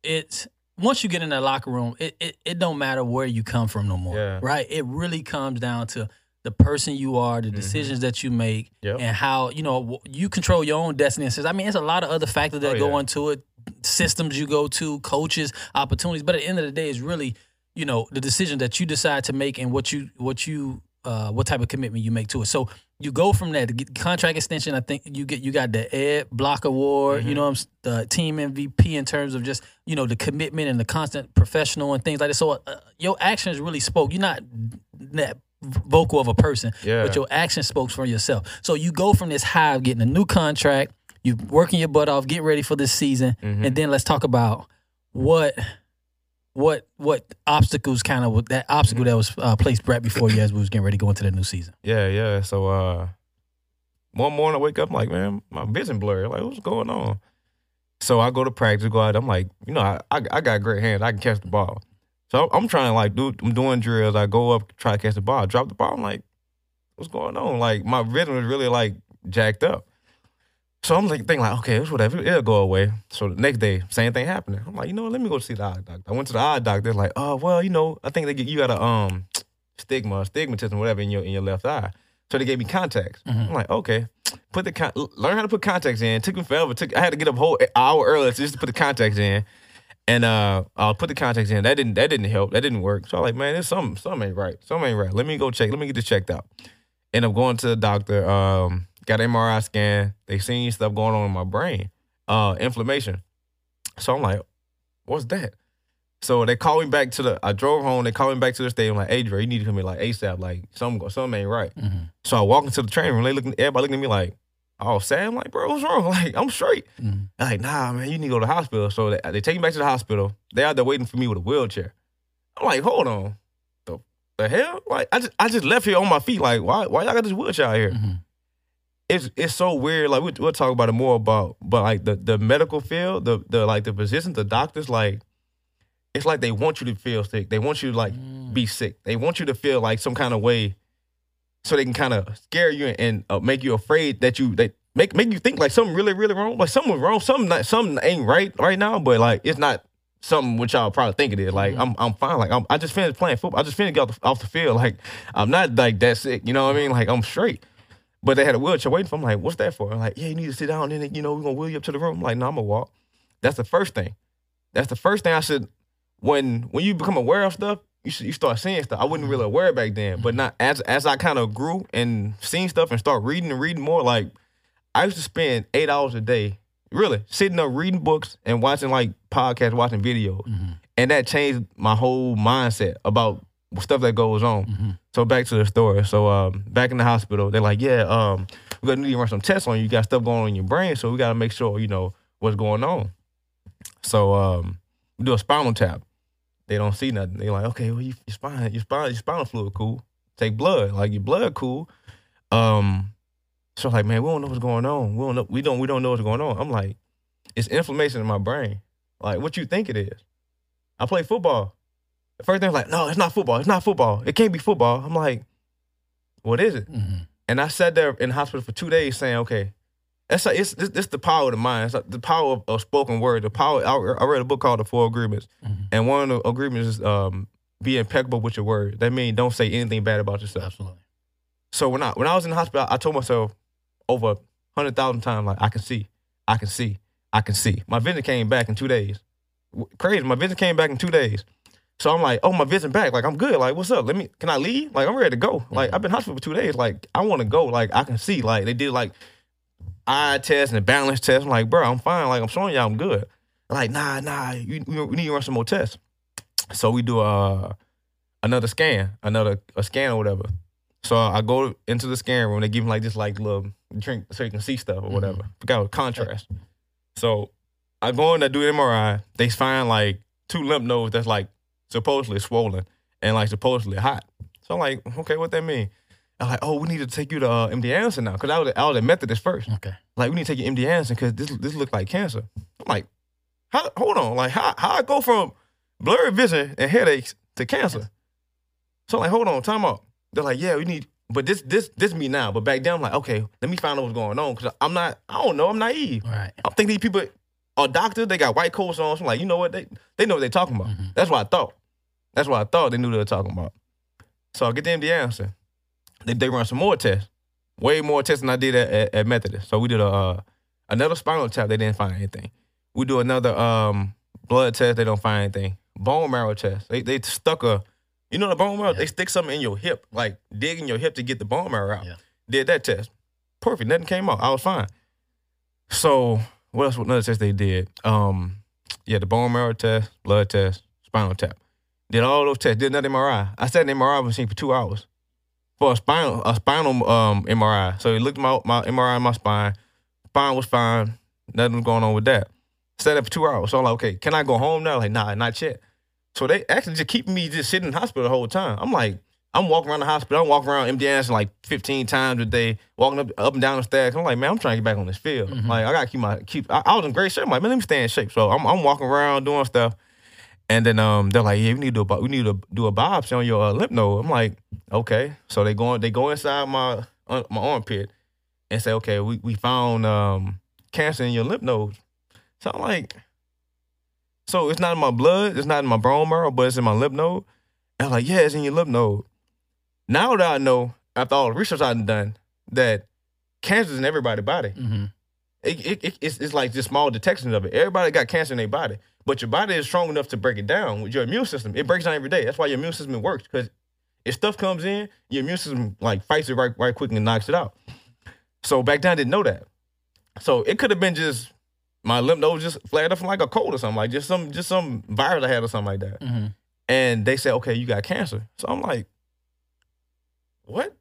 it's once you get in that locker room, it, it it don't matter where you come from no more. Yeah. Right? It really comes down to the person you are, the decisions that you make, Mm-hmm. Yep. and how you know you control your own destiny. And says, I mean, it's a lot of other factors that Oh, go yeah. into it, systems you go to, coaches, opportunities. But at the end of the day, it's really you know the decision that you decide to make and what you what you uh, what type of commitment you make to it. So you go from that contract extension. I think you get you got the Ed Block Award. Mm-hmm. You know, I'm the team MVP in terms of just you know the commitment and the constant professional and things like that. So uh, your actions really spoke. You're not that vocal of a person, Yeah. but your action spoke for yourself. So you go from this high of getting a new contract, you working your butt off, getting ready for this season, Mm-hmm. and then let's talk about what what what obstacles kind of that obstacle that was uh, placed right before you as we was getting ready to go into the new season. Yeah, yeah. So uh one morning I wake up, I'm like, man, my vision blurred. Like, what's going on? So I go to practice, go out. I'm like, you know, I I, I got great hands. I can catch the ball. So I'm trying to like do. I'm doing drills. I go up, try to catch the ball. I drop the ball. I'm like, what's going on? Like my vision was really like jacked up. So I'm like thinking like, okay, it's whatever. It'll go away. So the next day, same thing happening. I'm like, you know? Let me go see the eye doctor. I went to the eye doctor. They're like, oh well, you know, I think they get you got a um (tsk) stigma, astigmatism, whatever in your in your left eye. So they gave me contacts. I'm like, okay, put the con- learn how to put contacts in. took me forever. Took I had to get up a whole hour earlier just to put the contacts in, and uh, I'll put the contacts in. That didn't that didn't help. That didn't work. So I'm like, man, there's something something ain't right. Something ain't right. Let me go check. Let me get this checked out. End up going to the doctor. Um, got an MRI scan. They seen stuff going on in my brain, uh, inflammation. So I'm like, what's that? So they called me back to the. I drove home. They called me back to the stadium. Like, Dre, you need to come here like ASAP. Like, something, something ain't right. So I walk into the training room. They looking, everybody looking at me like, oh, sad. I'm like, bro, what's wrong? (laughs) Like, I'm straight. Mhm. Like, nah, man, you need to go to the hospital. So they, they take me back to the hospital. They out there waiting for me with a wheelchair. I'm like, hold on, the the hell? Like, I just I just left here on my feet. Like, why why y'all got this wheelchair out here? Mhm. It's it's so weird. Like we, we'll talk about it more about, but like the the medical field, the the like the physicians, the doctors, like it's like they want you to feel sick. They want you to like be sick. They want you to feel like some kind of way, so they can kind of scare you and uh, make you afraid that you they make make you think like something really really wrong. Like something wrong. Something not, something ain't right right now. But like it's not something which y'all probably think it is. Like I'm I'm fine. Like I'm, I just finished playing football. I just finished get off the, off the field. Like I'm not like that sick. You know what I mean? Like I'm straight. But they had a wheelchair waiting for me. I'm like, what's that for? I'm like, yeah, you need to sit down and then, you know, we're gonna wheel you up to the room. I'm like, no, I'm gonna walk. That's the first thing. That's the first thing I should when when you become aware of stuff, you should you start seeing stuff. I wasn't really mm-hmm. aware back then. But mm-hmm. not as as I kind of grew and seen stuff and start reading and reading more, like I used to spend eight hours a day, really, sitting up reading books and watching like podcasts, watching videos. Mm-hmm. And that changed my whole mindset about stuff that goes on. So back to the story. So um, back in the hospital, they're like, yeah, um, we're gonna need to run some tests on you. You got stuff going on in your brain, so we gotta make sure you know what's going on. So um, we do a spinal tap. They don't see nothing. They're like, okay, well, you, your spine, your spine, your spinal fluid cool. Take blood, like your blood cool. Um, so like, man, we don't know what's going on. We don't know. We don't. We don't know what's going on. I'm like, it's inflammation in my brain. Like, what you think it is? I play football. First thing was like, no, it's not football. It's not football. It can't be football. I'm like, what is it? Mhm. And I sat there in the hospital for two days saying, okay, that's like, it's this, this the power of the mind. It's like the power of, of spoken word. The power. I, I read a book called The Four Agreements, Mhm. and one of the agreements is um, be impeccable with your word. That means don't say anything bad about yourself. Absolutely. So when I when I was in the hospital, I told myself over hundred thousand times, like I can see, I can see, I can see. My vision came back in two days. Crazy, my vision came back in two days. So I'm like, oh, my vision back. Like I'm good. Like what's up? Let me. Can I leave? Like I'm ready to go. Like I've been in hospital for two days. Like I want to go. Like I can see. Like they did like eye test and a balance test. I'm like, bro, I'm fine. Like I'm showing y'all I'm good. They're like nah, nah. You, you- we need to run some more tests. So we do uh another scan, another a scan or whatever. So I go into the scan room. They give me like this like little drink so you can see stuff or whatever. Forgot what contrast. So I go in there do MRI. They find like two lymph nodes that's like supposedly swollen and like supposedly hot. So I'm like, okay, what that mean? I'm like, oh, we need to take you to uh, MD Anderson now, because I was I was at Methodist first. Okay. Like, we need to take you to MD Anderson because this this looked like cancer. I'm like, how? Hold on, like how how I go from blurry vision and headaches to cancer? So I'm like, hold on, time out. They're like, yeah, we need, but this this this me now. But back then, I'm like, okay, let me find out what's going on because I'm not, I don't know, I'm naive. Right. I think these people are doctors. They got white coats on. So I'm like, you know what? They they know what they're talking about. Mhm. That's what I thought. That's what I thought they knew they were talking about. So I get to MD Anderson. They they run some more tests, way more tests than I did at, at, at Methodist. So we did a uh, another spinal tap. They didn't find anything. We do another um, blood test. They don't find anything. Bone marrow test. They they stuck a, you know the bone marrow. Yeah. They stick something in your hip, like digging your hip to get the bone marrow out. Yeah. Did that test. Perfect. Nothing came out. I was fine. So what else? Was another test they did. Um, yeah, the bone marrow test, blood test, spinal tap. Did all those tests. Did another MRI. I sat in the MRI machine for two hours for a spinal a spinal um MRI. So he looked at my my MRI in my spine. Spine was fine. Nothing was going on with that. Sat there for two hours. So I'm like, okay, can I go home now? Like, nah, not yet. So they actually just keeping me just sitting in the hospital the whole time. I'm like, I'm walking around the hospital. I'm walking around MD Anderson like 15 times a day, walking up up and down the stairs. I'm like, man, I'm trying to get back on this field. Mhm. Like, I gotta keep my keep. I, I was in great shape. I'm like, man, let me stay in shape. So I'm, I'm walking around doing stuff, and then um, they're like, yeah, we need to do a, bi- we need to do a biopsy on your uh, lymph node. I'm like, okay. So they go they go inside my uh, my armpit and say, okay, we we found um cancer in your lymph nodes. So I'm like, so it's not in my blood, it's not in my bone marrow, but it's in my lymph node. And I'm like, yeah, it's in your lymph node. Now that I know, after all the research I've done, that cancer is in everybody's body. Mm-hmm. It, it, it- it's, it's like just small detections of it. Everybody got cancer in their body, but your body is strong enough to break it down with your immune system. It breaks down every day. That's why your immune system works because if stuff comes in, your immune system like fights it right right quick and knocks it out. So back then I didn't know that. So it could have been just my lymph node just flared up from like a cold or something, like just some just some virus I had or something like that. Mm-hmm. And they said, okay, you got cancer. So I'm like, what?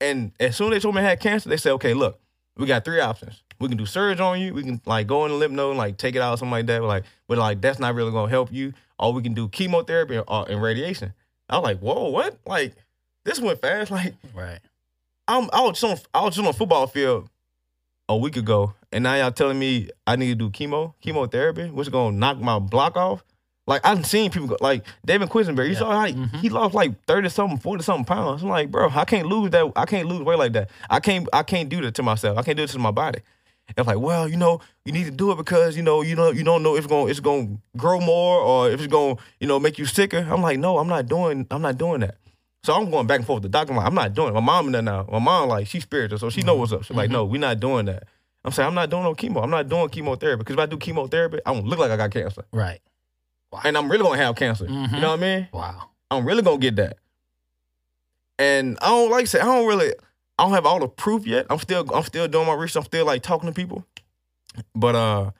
And as soon as they told me I had cancer, they said, okay, look, we got three options. We can do surge on you. We can like go in the lymph node and like take it out or something like that. But like, but like that's not really gonna help you. Or we can do chemotherapy or, or and radiation. I was like, whoa, what? Like this went fast. (laughs) Like Right. I'm I was just on I was just on a football field a week ago, and now y'all telling me I need to do chemo, chemotherapy, which is gonna knock my block off. Like I've seen people go, like David Quessenberry. You Yeah. saw he, Mhm. he lost like thirty something, forty something pounds. I'm like, bro, I can't lose that. I can't lose weight like that. I can't. I can't do that to myself. I can't do it to my body. And I'm like, well, you know, you need to do it because you know, you know, you don't know if it's gonna it's gonna grow more or if it's gonna you know make you sicker. I'm like, no, I'm not doing. I'm not doing that. So I'm going back and forth with the doctor. I'm like, I'm not doing it. My mom in there now. My mom, like, she's spiritual, so she know what's up. She's like, no, we're not doing that. I'm saying, I'm not doing no chemo. I'm not doing chemotherapy. Because if I do chemotherapy, I don't look like I got cancer. Right. And I'm really gonna have cancer. Mhm. You know what I mean? Wow. I'm really gonna get that. And I don't like I say, I don't really I don't have all the proof yet. I'm still I'm still doing my research. I'm still like talking to people. But uh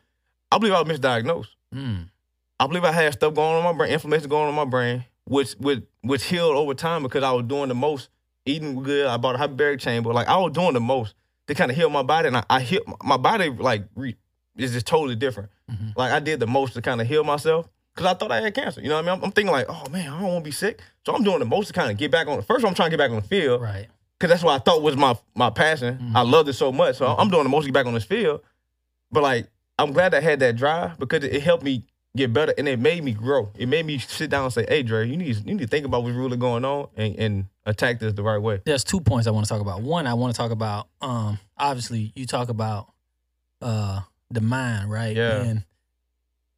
I believe I was misdiagnosed. Mm. I believe I had stuff going on in my brain, inflammation going on in my brain, which which which healed over time because I was doing the most, eating good. I bought a hyperbaric chamber. Like I was doing the most to kind of heal my body, and I, I heal my body like re, is just totally different. Mhm. Like I did the most to kind of heal myself because I thought I had cancer. You know what I mean? I'm, I'm thinking like, oh man, I don't want to be sick, so I'm doing the most to kind of get back on. First, I'm trying to get back on the field Right. because that's what I thought was my my passion. Mhm. I loved it so much, so I'm doing the most to get back on this field. But like, I'm glad I had that drive because it, it helped me get better and it made me grow. It made me sit down and say, "Hey, Dre, you need you need to think about what's really going on and, and attack this the right way." There's two points I want to talk about. One, I want to talk about um obviously you talk about uh the mind, right? Yeah. And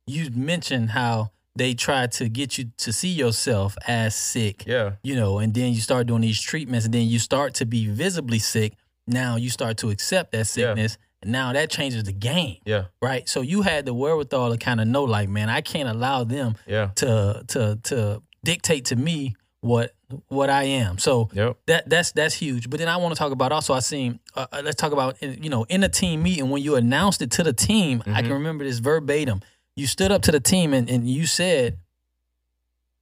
you mentioned how they try to get you to see yourself as sick. Yeah, you know, and then you start doing these treatments, and then you start to be visibly sick. Now you start to accept that Yeah. sickness, and now that changes the game, yeah, right? So you had the wherewithal to kind of know, like, man, I can't allow them yeah, to to to dictate to me what what I am. So yep, that that's that's huge. But then I want to talk about also. I seen. Uh, uh, let's talk about you know in a team meeting when you announced it to the team. I can remember this verbatim. You stood up to the team and, and you said,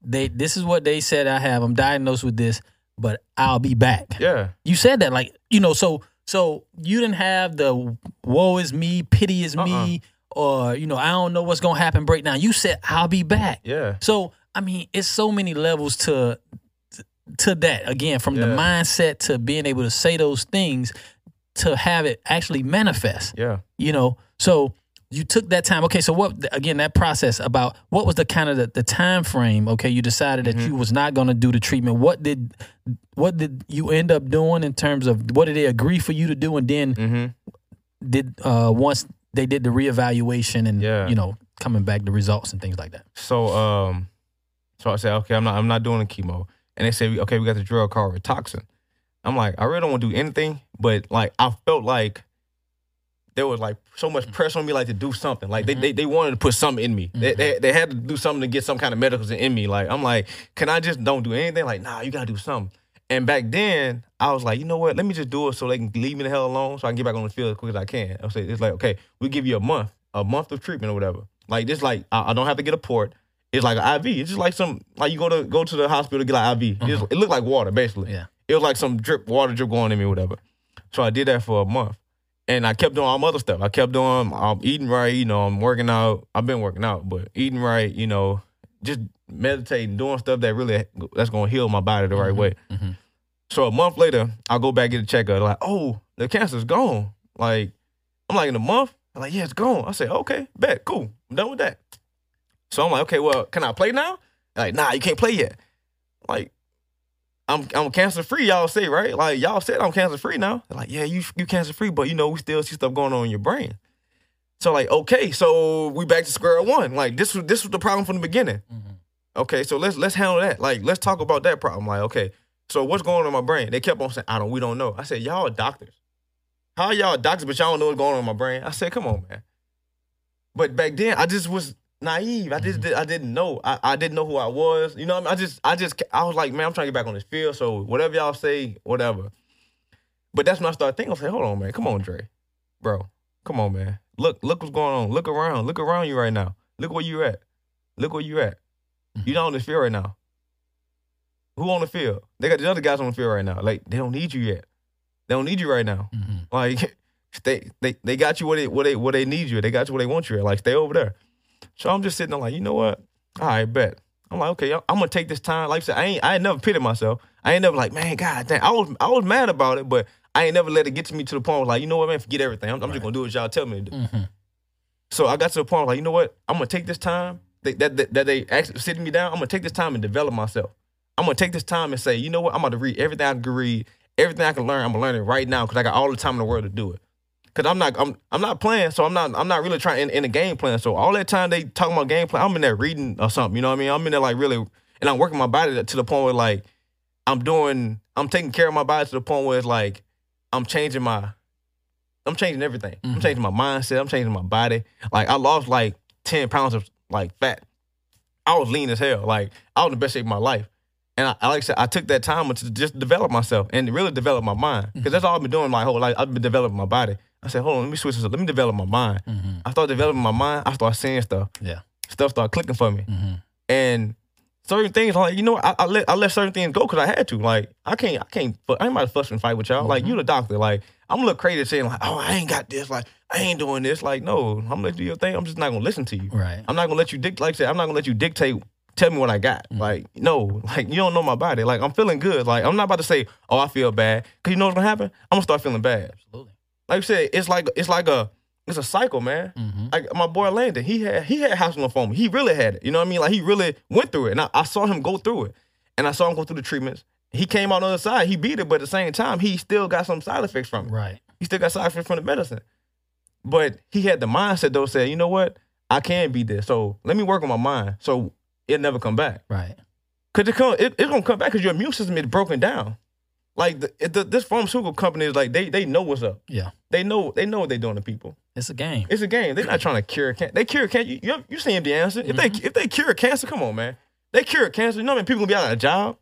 "They this is what they said. I have. I'm diagnosed with this, but I'll be back." yeah, You said that like you know. So so you didn't have the woe is me, pity is me, uh-uh. or you know I don't know what's gonna happen breakdown. You said I'll be back. yeah, So I mean, it's so many levels to to that again from the mindset to being able to say those things to have it actually manifest Yeah. you know so you took that time okay so what again that process about what was the kind of the, the time frame okay you decided that you was not going to do the treatment what did what did you end up doing in terms of what did they agree for you to do and then Mm-hmm. did uh once they did the reevaluation and Yeah. you know coming back the results and things like that So um, so I said, okay, I'm not I'm not doing the chemo, and they said, okay, we got the drug called Rituxan. I'm like, I really don't want to do anything, but like I felt like there was like so much mm. pressure on me, like to do something. Like they, mm-hmm. they they wanted to put something in me. They, they mm-hmm. they had to do something to get some kind of medicals in me. Like I'm like, can I just don't do anything? Like nah, you gotta do something. And back then, I was like, you know what? Let me just do it so they can leave me the hell alone, so I can get back on the field as quick as I can. I say it's like, okay, we give you a month, a month of treatment or whatever. Like this, like I, I don't have to get a port. It's like an IV. It's just like some like you go to go to the hospital to get an IV. It's- mm-hmm. it looked like water basically. Yeah. It was like some drip water drip going in me or whatever. So I did that for a month. And I kept doing all my other stuff. I kept doing I'm eating right, you know, I'm working out. I've been working out, but eating right, you know, just meditating, doing stuff that really that's gonna heal my body the right way. mhm. So a month later, I'll go back get a checkup. Like, oh, the cancer's gone. Like, I'm like in a month. I'm like, yeah, it's gone. I said, okay, bet, cool. I'm done with that. So I'm like, okay, well, can I play now? Like, nah, you can't play yet. Like, I'm I'm cancer free, y'all say, right? Like y'all said I'm cancer free now. They're like, yeah, you you cancer free, but you know, we still see stuff going on in your brain. So like, okay, so we back to square one. Like this was this was the problem from the beginning. Mm-hmm. Okay, so let's let's handle that. Like, let's talk about that problem. Like, okay, so what's going on in my brain? They kept on saying, I don't, we don't know. I said, y'all are doctors. How are y'all doctors, but y'all don't know what's going on in my brain? I said, come on, man. But back then, I just was naive. I just did, I didn't know. I, I didn't know who I was. You know, I, mean? I just I just I was like, man, I'm trying to get back on this field. So whatever y'all say, whatever. But that's when I started thinking. I said, hold on, man, come on, Dre, bro, come on, man. Look, look what's going on. Look around. Look around you right now. Look where you at. Look where you at. You not on the field right now. Who on the field? They got the other guys on the field right now. Like they don't need you yet. They don't need you right now. Mhm. Like (laughs) they they they got you what they what they where they need you. They got you where they want you at. Like stay over there. So I'm just sitting there like, you know what? All right, bet. I'm like, okay, I'm gonna take this time. Like I said, I ain't I ain't never pitted myself. I ain't never like, man, God damn. I was I was mad about it, but I ain't never let it get to me to the point where like, you know what, man, forget everything. I'm, I'm just gonna do what y'all tell me to do. Mhm. So I got to the point like, you know what? I'm gonna take this time that that, that, that they actually sitting me down. I'm gonna take this time and develop myself. I'm gonna take this time and say, you know what? I'm gonna read everything I can read, everything I can learn. I'm gonna learn it right now because I got all the time in the world to do it. Cause I'm not, I'm, I'm not playing, so I'm not, I'm not really trying in, in a game plan. So all that time they talking about game plan, I'm in there reading or something. You know what I mean? I'm in there like really, and I'm working my body to the point where like I'm doing, I'm taking care of my body to the point where it's like I'm changing my, I'm changing everything. I'm Mhm. changing my mindset. I'm changing my body. Like I lost like ten pounds of like fat. I was lean as hell. Like I was in the best shape of my life. And I, I like I said, I took that time to just develop myself and really develop my mind. Because that's all I've been doing my whole life. I've been developing my body. I said, hold on, let me switch this up. Let me develop my mind. Mhm. I started developing my mind. I started seeing stuff. Yeah. Stuff started clicking for me. Mhm. And certain things, like, you know, I, I let I let certain things go because I had to. Like, I can't, I can't, I ain't about to fuss and fight with y'all. Like, you the doctor. Like, I'm gonna look crazy saying, like, oh, I ain't got this. Like, I ain't doing this. Like, no, I'm gonna let you do your thing. I'm just not gonna listen to you. Right. I'm not gonna let you dict like I said, I'm not gonna let you dictate tell me what I got. Like, no, like you don't know my body. Like I'm feeling good. Like I'm not about to say, oh, I feel bad. Cause you know what's gonna happen? I'm gonna start feeling bad. Absolutely. Like you said, it's like it's like a it's a cycle, man. Mhm. Like my boy Landon, he had he had house lymphoma. He really had it. You know what I mean? Like he really went through it. And I, I saw him go through it. And I saw him go through the treatments. He came out on the other side. He beat it, but at the same time, he still got some side effects from it. Right. He still got side effects from the medicine. But he had the mindset though, said, you know what? I can beat this. So let me work on my mind. So it never come back. Right. Cause it come, it, it's gonna come back because your immune system is broken down. Like the, the, this pharmaceutical company is like they they know what's up. Yeah. They know they know what they're doing to people. It's a game. It's a game. They're not trying to cure cancer. They cure cancer. You, you, you seen the answer. If they mm-hmm. if they cure cancer, come on, man. They cure cancer. You know how many people gonna be out of a job?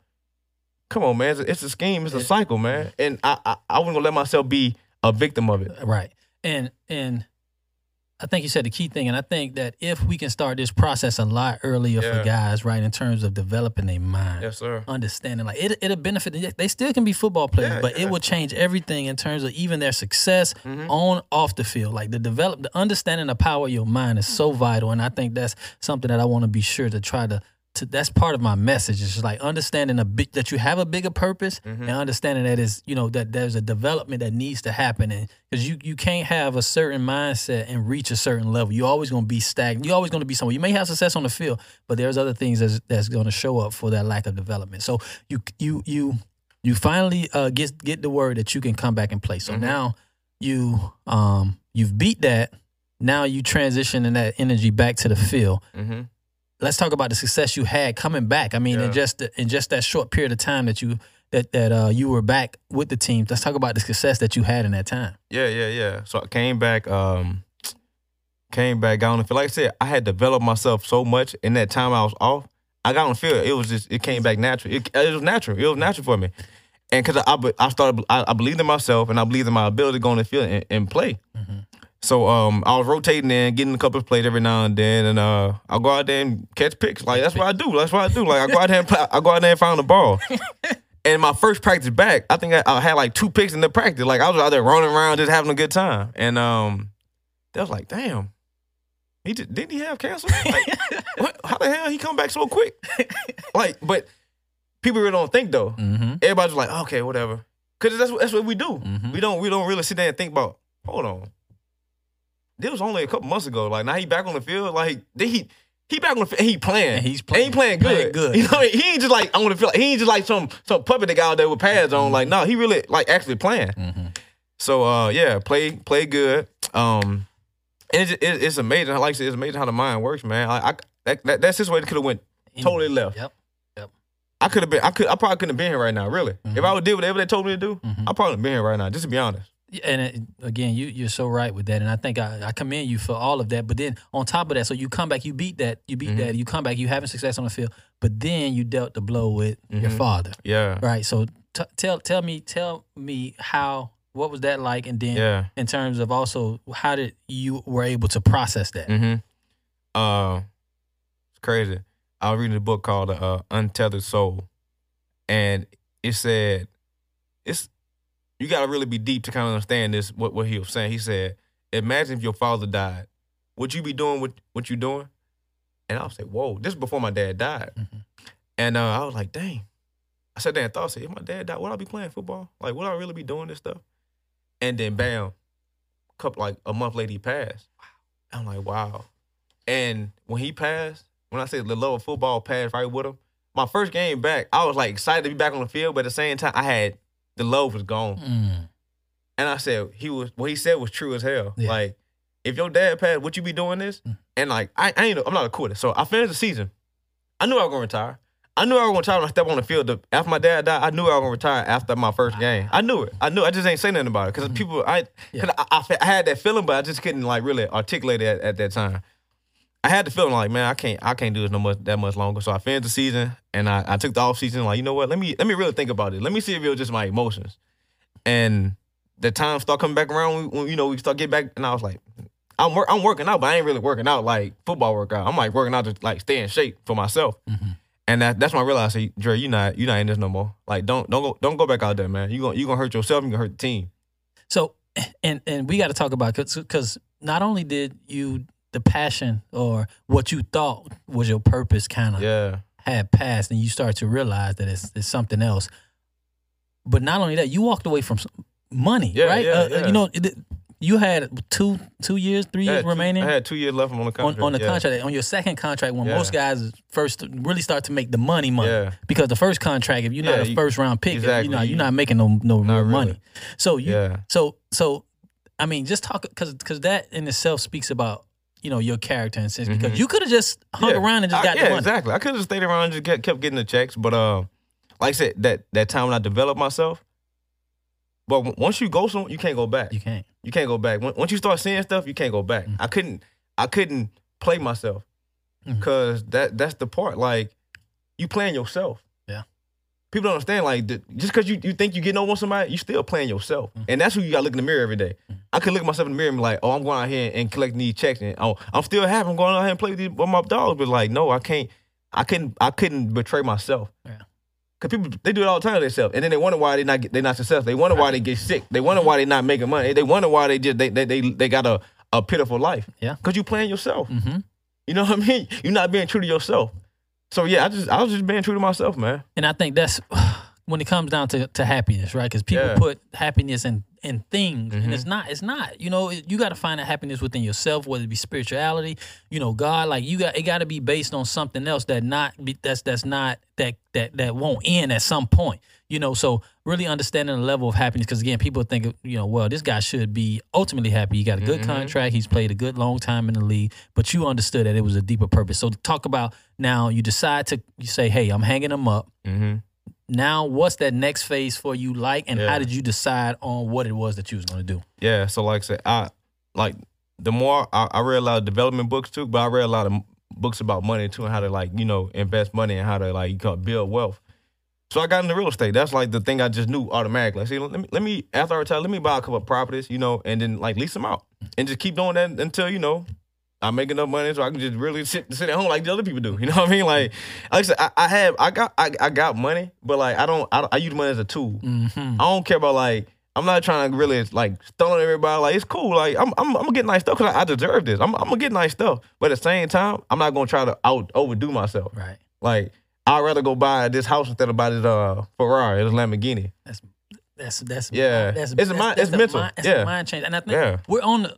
Come on, man. It's a, it's a scheme. It's a cycle, man. And I, I I wasn't gonna let myself be a victim of it. Right. And and I think you said the key thing, and I think that if we can start this process a lot earlier Yeah. for guys, right, in terms of developing their mind, sir. understanding, like it, it'll benefit. They still can be football players, Yeah, but yeah. it will change everything in terms of even their success Mhm. on off the field. Like the develop, the understanding the power of your mind is so vital, and I think that's something that I want to be sure to try to to that's part of my message. It's just like understanding a bit that you have a bigger purpose Mm-hmm. and understanding that is you know that there's a development that needs to happen and because you you can't have a certain mindset and reach a certain level. You're always going to be stagnant. You're always going to be somewhere. You may have success on the field, but there's other things that's that's going to show up for that lack of development. So you you you you finally uh, get get the word that you can come back and play. So now you um you've beat that. Now you transitioning that energy back to the field Mm-hmm. Let's talk about the success you had coming back. I mean, in just in just that short period of time that you that that uh, you were back with the team. Let's talk about the success that you had in that time. Yeah, yeah, yeah. So I came back, um, came back, got on the field. Like I said, I had developed myself so much in that time I was off. I got on the field. It was just, it came back natural. It, it was natural. It was natural for me. And because I, I, I started, I, I believed in myself and I believed in my ability to go on the field and, and play. So um, I was rotating in, getting a couple of plays every now and then, and uh, I go out there and catch picks. Like that's what I do. That's what I do. Like I go out there and play, I go out there and find the ball. (laughs) And my first practice back, I think I, I had like two picks in the practice. Like I was out there running around, just having a good time. And um, they was like, "Damn, he just, didn't he have cancer? Like, (laughs) what, how the hell he come back so quick? Like, but people really don't think though. Mm-hmm. Everybody's like, okay, whatever, because that's what that's what we do. Mhm. We don't we don't really sit there and think about. Hold on, this was only a couple months ago. Like now he back on the field. Like then he. He back on the field. and He playing. And he's And he playing playing good. good. (laughs) You know, what I mean? he ain't just like on the field. He ain't just like some some puppet that got out there with pads on. Like no, he really like actually playing. Mm-hmm. So uh, yeah, play play good. Um, and it's, it's, it's amazing. Like I said, it's amazing how the mind works, man. I, I that, that that situation could have went totally left. Yep. Yep. I could have been. I could. I probably couldn't have been here right now. Really, if I would did whatever they told me to do, Mhm. I probably been here right now. Just to be honest. And it, again, you you're so right with that, and I think I, I commend you for all of that. But then on top of that, so you come back, you beat that, you beat Mhm. that, you come back, you having success on the field, but then you dealt the blow with your Mhm. father, Yeah. right? So t- tell tell me tell me how what was that like, and then Yeah. in terms of also how did you were able to process that? Mm-hmm. Uh, it's crazy. I was reading a book called uh, Untethered Soul, and it said it's you got to really be deep to kind of understand this. What what he was saying. He said, "Imagine if your father died. Would you be doing what what you doing?" And I was like, "Whoa!" This is before my dad died, Mhm. and uh, I was like, "Dang." I sat there and thought, I said, if my dad died, would I be playing football? Like, would I really be doing this stuff? And then, bam, couple like a month later, he passed. I'm like, wow. And when he passed, when I said the love of football passed right with him, my first game back, I was like excited to be back on the field, but at the same time, I had the love was gone. Mm. And I said, he was what he said was true as hell. Yeah. Like, if your dad passed, would you be doing this? Mm. And like, I, I ain't, I'm not a quitter. So I finished the season. I knew I was gonna retire. I knew I was gonna retire when I stepped on the field. After my dad died, I knew I was gonna retire after my first game. I knew it. I knew. I just ain't say nothing about it because people, I, Yeah. cause I, I, I had that feeling, but I just couldn't like really articulate it at, at that time. I had the feeling like, man, I can't, I can't do this no much that much longer. So I finished the season, and I, I took the off season. Like, you know what? Let me, let me really think about it. Let me see if it was just my emotions. And the time start coming back around. When, you know, we start getting back, and I was like, I'm, I'm working out, but I ain't really working out like football workout. I'm like working out to like stay in shape for myself. Mhm. And that, that's when I realized, hey, Dre, you're not you're not in this no more. Like don't don't go don't go back out there, man. You gonna you gonna hurt yourself. You gonna hurt the team. So, and and we got to talk about cause because not only did you the passion or what you thought was your purpose kind of Yeah, had passed, and you start to realize that it's, it's something else. But not only that, you walked away from money, Yeah, right? yeah, Uh, yeah. You know, it, you had two two years, three years two- remaining I had two years left on the contract. on the yeah. contract. On your second contract, when most guys first really start to make the money money, because the first contract, if you're not a first round pick, exactly. you're not you're not making no no real really. money. So you Yeah. so so I mean, just talk because because that in itself speaks about you know your character and sense because Mhm. you could have just hung Yeah. around and just I- got yeah, the money. exactly. I could have stayed around and just kept, kept getting the checks, but uh, like I said, that that time when I developed myself. But once you go somewhere, you can't go back. You can't. You can't go back. Once you start seeing stuff, you can't go back. Mm. I couldn't. I couldn't play myself because that that's the part. Like you playing yourself. People don't understand. Like the, just because you, you think you getting over on somebody, you still playing yourself, Mm. and that's who you got to look in the mirror every day. I could look at myself in the mirror and be like, "Oh, I'm going out here and collecting these checks, and oh, I'm still happy. I'm going out here and play with, these, with my dogs." But like, no, I can't. I couldn't. I couldn't betray myself. Yeah. Cause people they do it all the time to themselves, and then they wonder why they not get, they not successful. They wonder why they get sick. They wonder why they not making money. They wonder why they just they they they, they got a, a pitiful life. Yeah. Cause you playing yourself. Mm-hmm. You know what I mean? You're not being true to yourself. So yeah, I just I was just being true to myself, man. And I think that's (sighs) when it comes down to, to happiness, right? Because people Yeah. put happiness in in things, and Mhm. it's not. It's not. You know, it- you got to find that happiness within yourself, whether it be spirituality, you know, God. Like you got it got to be based on something else that not be, that's that's not that that that won't end at some point. You know, so really understanding the level of happiness. Because again, people think, you know, well, this guy should be ultimately happy. He got a good Mhm. contract. He's played a good long time in the league, but you understood that it was a deeper purpose. So talk about now. You decide to you say, hey, I'm hanging him up Mm-hmm. now what's that next phase for you like and how did you decide on what it was that you was going to do Yeah, so like I said, I like the more I, I read a lot of development books too, but I read a lot of books about money too and how to like you know invest money and how to like you call build wealth. So I got into real estate. That's like the thing I just knew automatically. I see, let me let me after I retire, let me buy a couple of properties, you know, and then like lease them out and just keep doing that until you know I make enough money so I can just really (laughs) sit sit at home like the other people do. You know what I mean? Like, like I said, I, I have I got I, I got money, but like I don't I, I use money as a tool. mm-hmm. I don't care about like I'm not trying to really like stun everybody. Like it's cool. Like I'm I'm, I'm gonna get nice stuff because I, I deserve this. I'm, I'm gonna get nice stuff, but at the same time, I'm not gonna try to out overdo myself. right Like I'd rather go buy this house instead of buy this uh Ferrari, this Lamborghini. that's that's that's Yeah. that's, It's a mind- it's the mental. mind, that's Yeah. mind change and i think Yeah. we're on the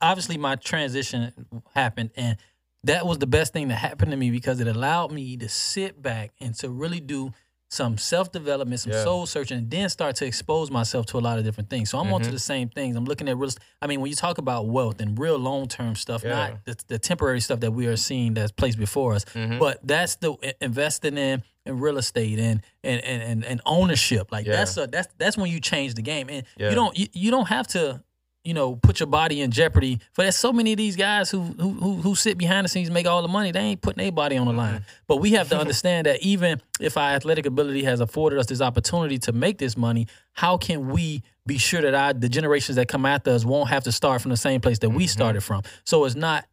obviously my transition happened and that was the best thing that happened to me because it allowed me to sit back and to really do some self-development, some Yeah. soul searching, and then start to expose myself to a lot of different things. So I'm onto Mhm. the same things. I'm looking at real. I mean, when you talk about wealth and real long-term stuff, Yeah. not the, the temporary stuff that we are seeing that's placed before us, Mhm. but that's the investing in in real estate and and and and, and ownership. Like Yeah. that's a, that's that's when you change the game, and you don't you, you don't have to you know put your body in jeopardy. For there's so many of these guys who who who, who sit behind the scenes make all the money. They ain't putting their body on the line. But we have to (laughs) understand that even if our athletic ability has afforded us this opportunity to make this money, how can we be sure that our the generations that come after us won't have to start from the same place that we started from? So it's not.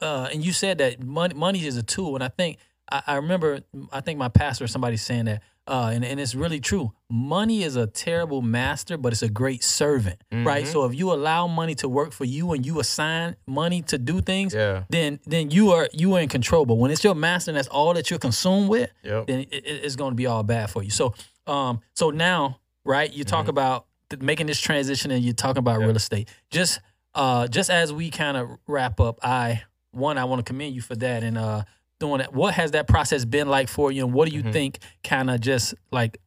Uh, and you said that money money is a tool, and I think I, I remember I think my pastor or somebody saying that, uh, and and it's really true. Money is a terrible master, but it's a great servant, right? Mhm. So if you allow money to work for you and you assign money to do things, Yeah. then then you are you are in control. But when it's your master and that's all that you're consumed with, Yep. then it, it- it's going to be all bad for you. So um so now right you talk about th- making this transition and you're talking about Mm-hmm. Real estate. Just uh just as we kind of wrap up, I one I want to commend you for that and uh doing that. What has that process been like for you and what do you Mhm. think kind of just like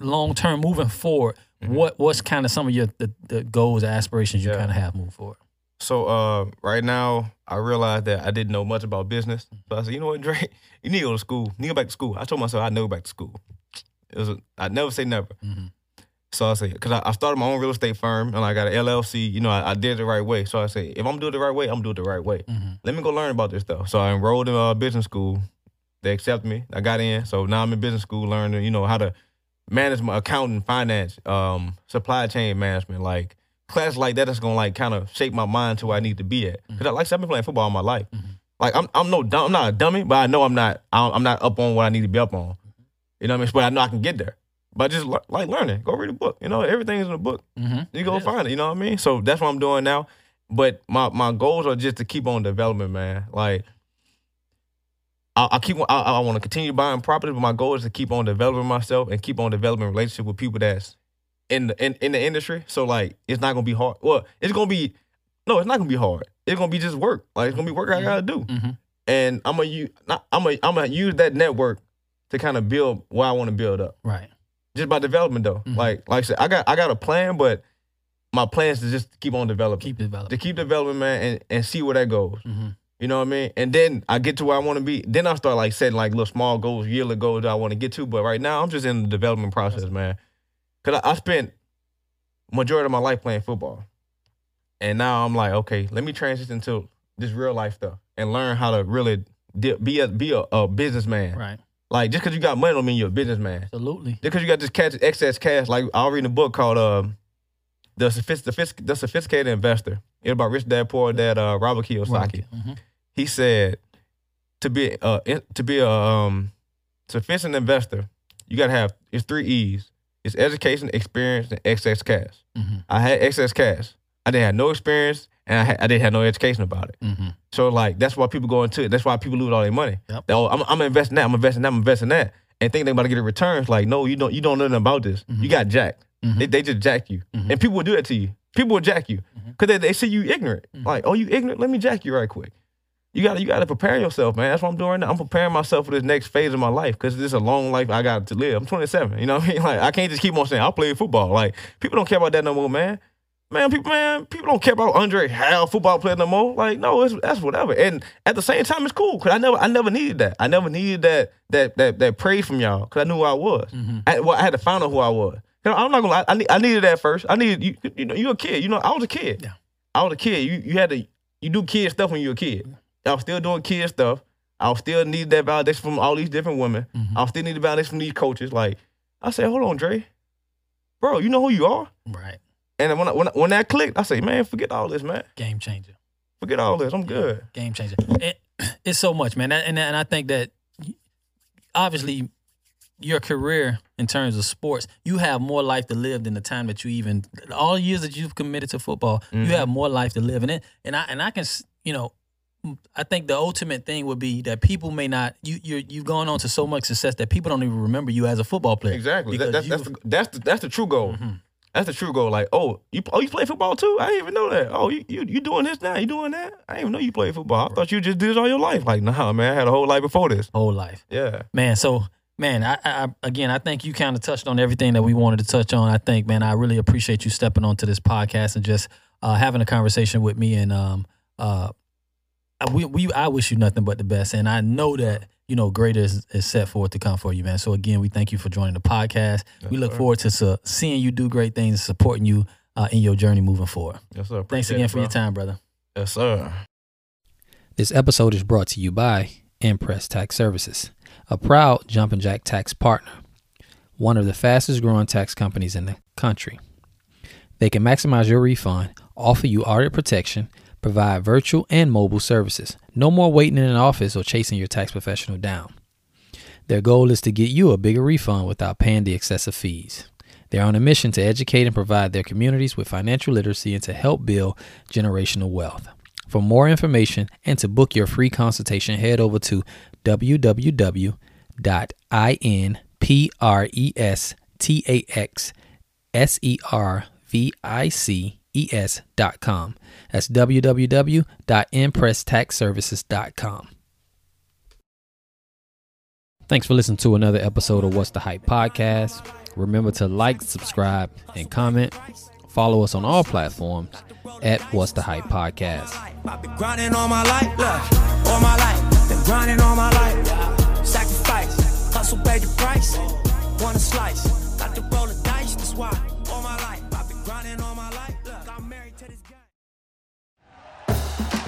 long term moving forward? Mhm. What what's kind of some of your the, the goals aspirations you Yeah. kind of have moving forward? So uh, right now, I realized that I didn't know much about business. So I said, you know what, Dre, you need to go to school. You need to go back to school. I told myself I'd never go back to school. It was a, I'd never say never. Mhm. So I say, because I, I started my own real estate firm and I got an LLC. You know, I, I did it the right way. So I say, if I'm doing it the right way, I'm doing it the right way. Mhm. Let me go learn about this stuff. So I enrolled in uh, business school. They accepted me. I got in. So now I'm in business school learning, you know, how to manage my accounting, finance, um, supply chain management, like class like that is gonna like kind of shape my mind to where I need to be at. Because like I said, I've been playing football all my life. Mhm. Like I'm I'm no dumb, I'm not a dummy, but I know I'm not I'm I'm not up on what I need to be up on. You know what I mean? But I know I can get there. But just le- like learning, go read a book. You know, everything is in a book. Mm-hmm. You go It find it. You know what I mean? So that's what I'm doing now. But my my goals are just to keep on development, man. Like I, I keep I, I want to continue buying property, but my goal is to keep on developing myself and keep on developing relationship with people that's in the in, in the industry. So like it's not gonna be hard. Well, it's gonna be no, it's not gonna be hard. It's gonna be just work. Like it's gonna be work I gotta do. Mm-hmm. And I'm gonna use I'm gonna I'm gonna use that network to kind of build what I want to build up Right. Just by development though. Mhm. Like like I said, I got I got a plan, but my plan is to just keep on developing. Keep developing. to keep developing, man, and, and see where that goes. Mm-hmm. You know what I mean? And then I get to where I want to be. Then I start like setting like little small goals, yearly goals that I want to get to. But right now, I'm just in the development process, man. Cause I, I spent majority of my life playing football, and now I'm like, okay, let me transition to this real life stuff and learn how to really be a be a, a businessman. Right. Like just cause you got money don't mean you're a businessman. Absolutely. Just because you got this cash, excess cash, like I reading a book called um, the, Sophist- the, Sophist- the Sophisticated Investor. It's about Rich Dad Poor Dad, uh, Robert Kiyosaki. Mm-hmm. He said to be uh, to be a um, sufficient investor, you got to have it's three E's. It's education, experience, and excess cash. Mm-hmm. I had excess cash. I didn't have no experience and I, I didn't have no education about it. Mm-hmm. So like that's why people go into it. That's why people lose all their money. Yep. Oh, I'm, I'm investing that. I'm investing that. I'm investing that, and think they about to get a return. It's like no, you don't. You don't know nothing about this. Mm-hmm. You got jacked. They, they just jack you, and people will do that to you. People will jack you Mm-hmm. because they, they see you ignorant. Like oh, you ignorant. Let me jack you right quick. You gotta you gotta prepare yourself, man. That's what I'm doing right now. I'm preparing myself for this next phase of my life because this is a long life I got to live. I'm 27. You know what I mean? (laughs) Like I can't just keep on saying I'll play football. Like people don't care about that no more, man. Man, people, man, people don't care about Andre Hal football player no more. Like, no, it's that's whatever. And at the same time, it's cool because I never, I never needed that. I never needed that, that, that, that praise from y'all because I knew who I was. I, well, I had to find out who I was. You know, I'm not gonna lie. I, need, I needed that first. I needed you. You know, you a kid. You know, I was a kid. Yeah. I was a kid. You, you had to, you do kid stuff when you were a kid. I was still doing kid stuff. I was still need that validation from all these different women. Mm-hmm. I was still need the validation from these coaches. Like, I said, hold on, Dre, bro, you know who you are. Right. And when I, when I, when that clicked, I say, man, forget all this, man. Game changer. Forget all this. I'm good. Game changer. It, (clears throat) it's so much, man. And and I think that obviously your career in terms of sports, you have more life to live than the time that you even all the years that you've committed to football. You have more life to live in it. And I and I can you know. I think the ultimate thing would be that people may not you you you've gone on to so much success that people don't even remember you as a football player. Exactly. That, that's, that's, the, that's, the, that's the true goal. Mm-hmm. That's the true goal. Like, oh, you oh you play football too? I didn't even know that. Oh, you you, you doing this now? You doing that? I didn't even know you played football. I thought you just did this all your life. Like, nah, man, I had a whole life before this. whole life. Yeah. Man, so man, I, I again, I think you kind of touched on everything that we wanted to touch on. I think, man, I really appreciate you stepping onto this podcast and just uh, having a conversation with me. And um, uh, we, we, I wish you nothing but the best, and I know that you know greater is, is set forth to come for you, man. So again, we thank you for joining the podcast. we look forward to su- seeing you do great things, supporting you uh, in your journey moving forward. Yes, sir. Thanks again it, for your time, brother. Yes, sir. This episode is brought to you by Impress Tax Services, a proud Jumpin' Jack tax partner, one of the fastest growing tax companies in the country. They can maximize your refund, offer you audit protection, provide virtual and mobile services. No more waiting in an office or chasing your tax professional down. Their goal is to get you a bigger refund without paying the excessive fees. They're on a mission to educate and provide their communities with financial literacy and to help build generational wealth. For more information and to book your free consultation, head over to www.impresstaxservices.com. That's www.impresstaxservices.com. Thanks for listening to another episode of What's the Hype podcast. Remember to like, subscribe, and comment. Follow us on all platforms at What's the Hype podcast. I've been grinding all my life, look, all my life. Been grinding all my life. Sacrifice, hustle, pay the price. Want a slice, got to roll the dice. That's why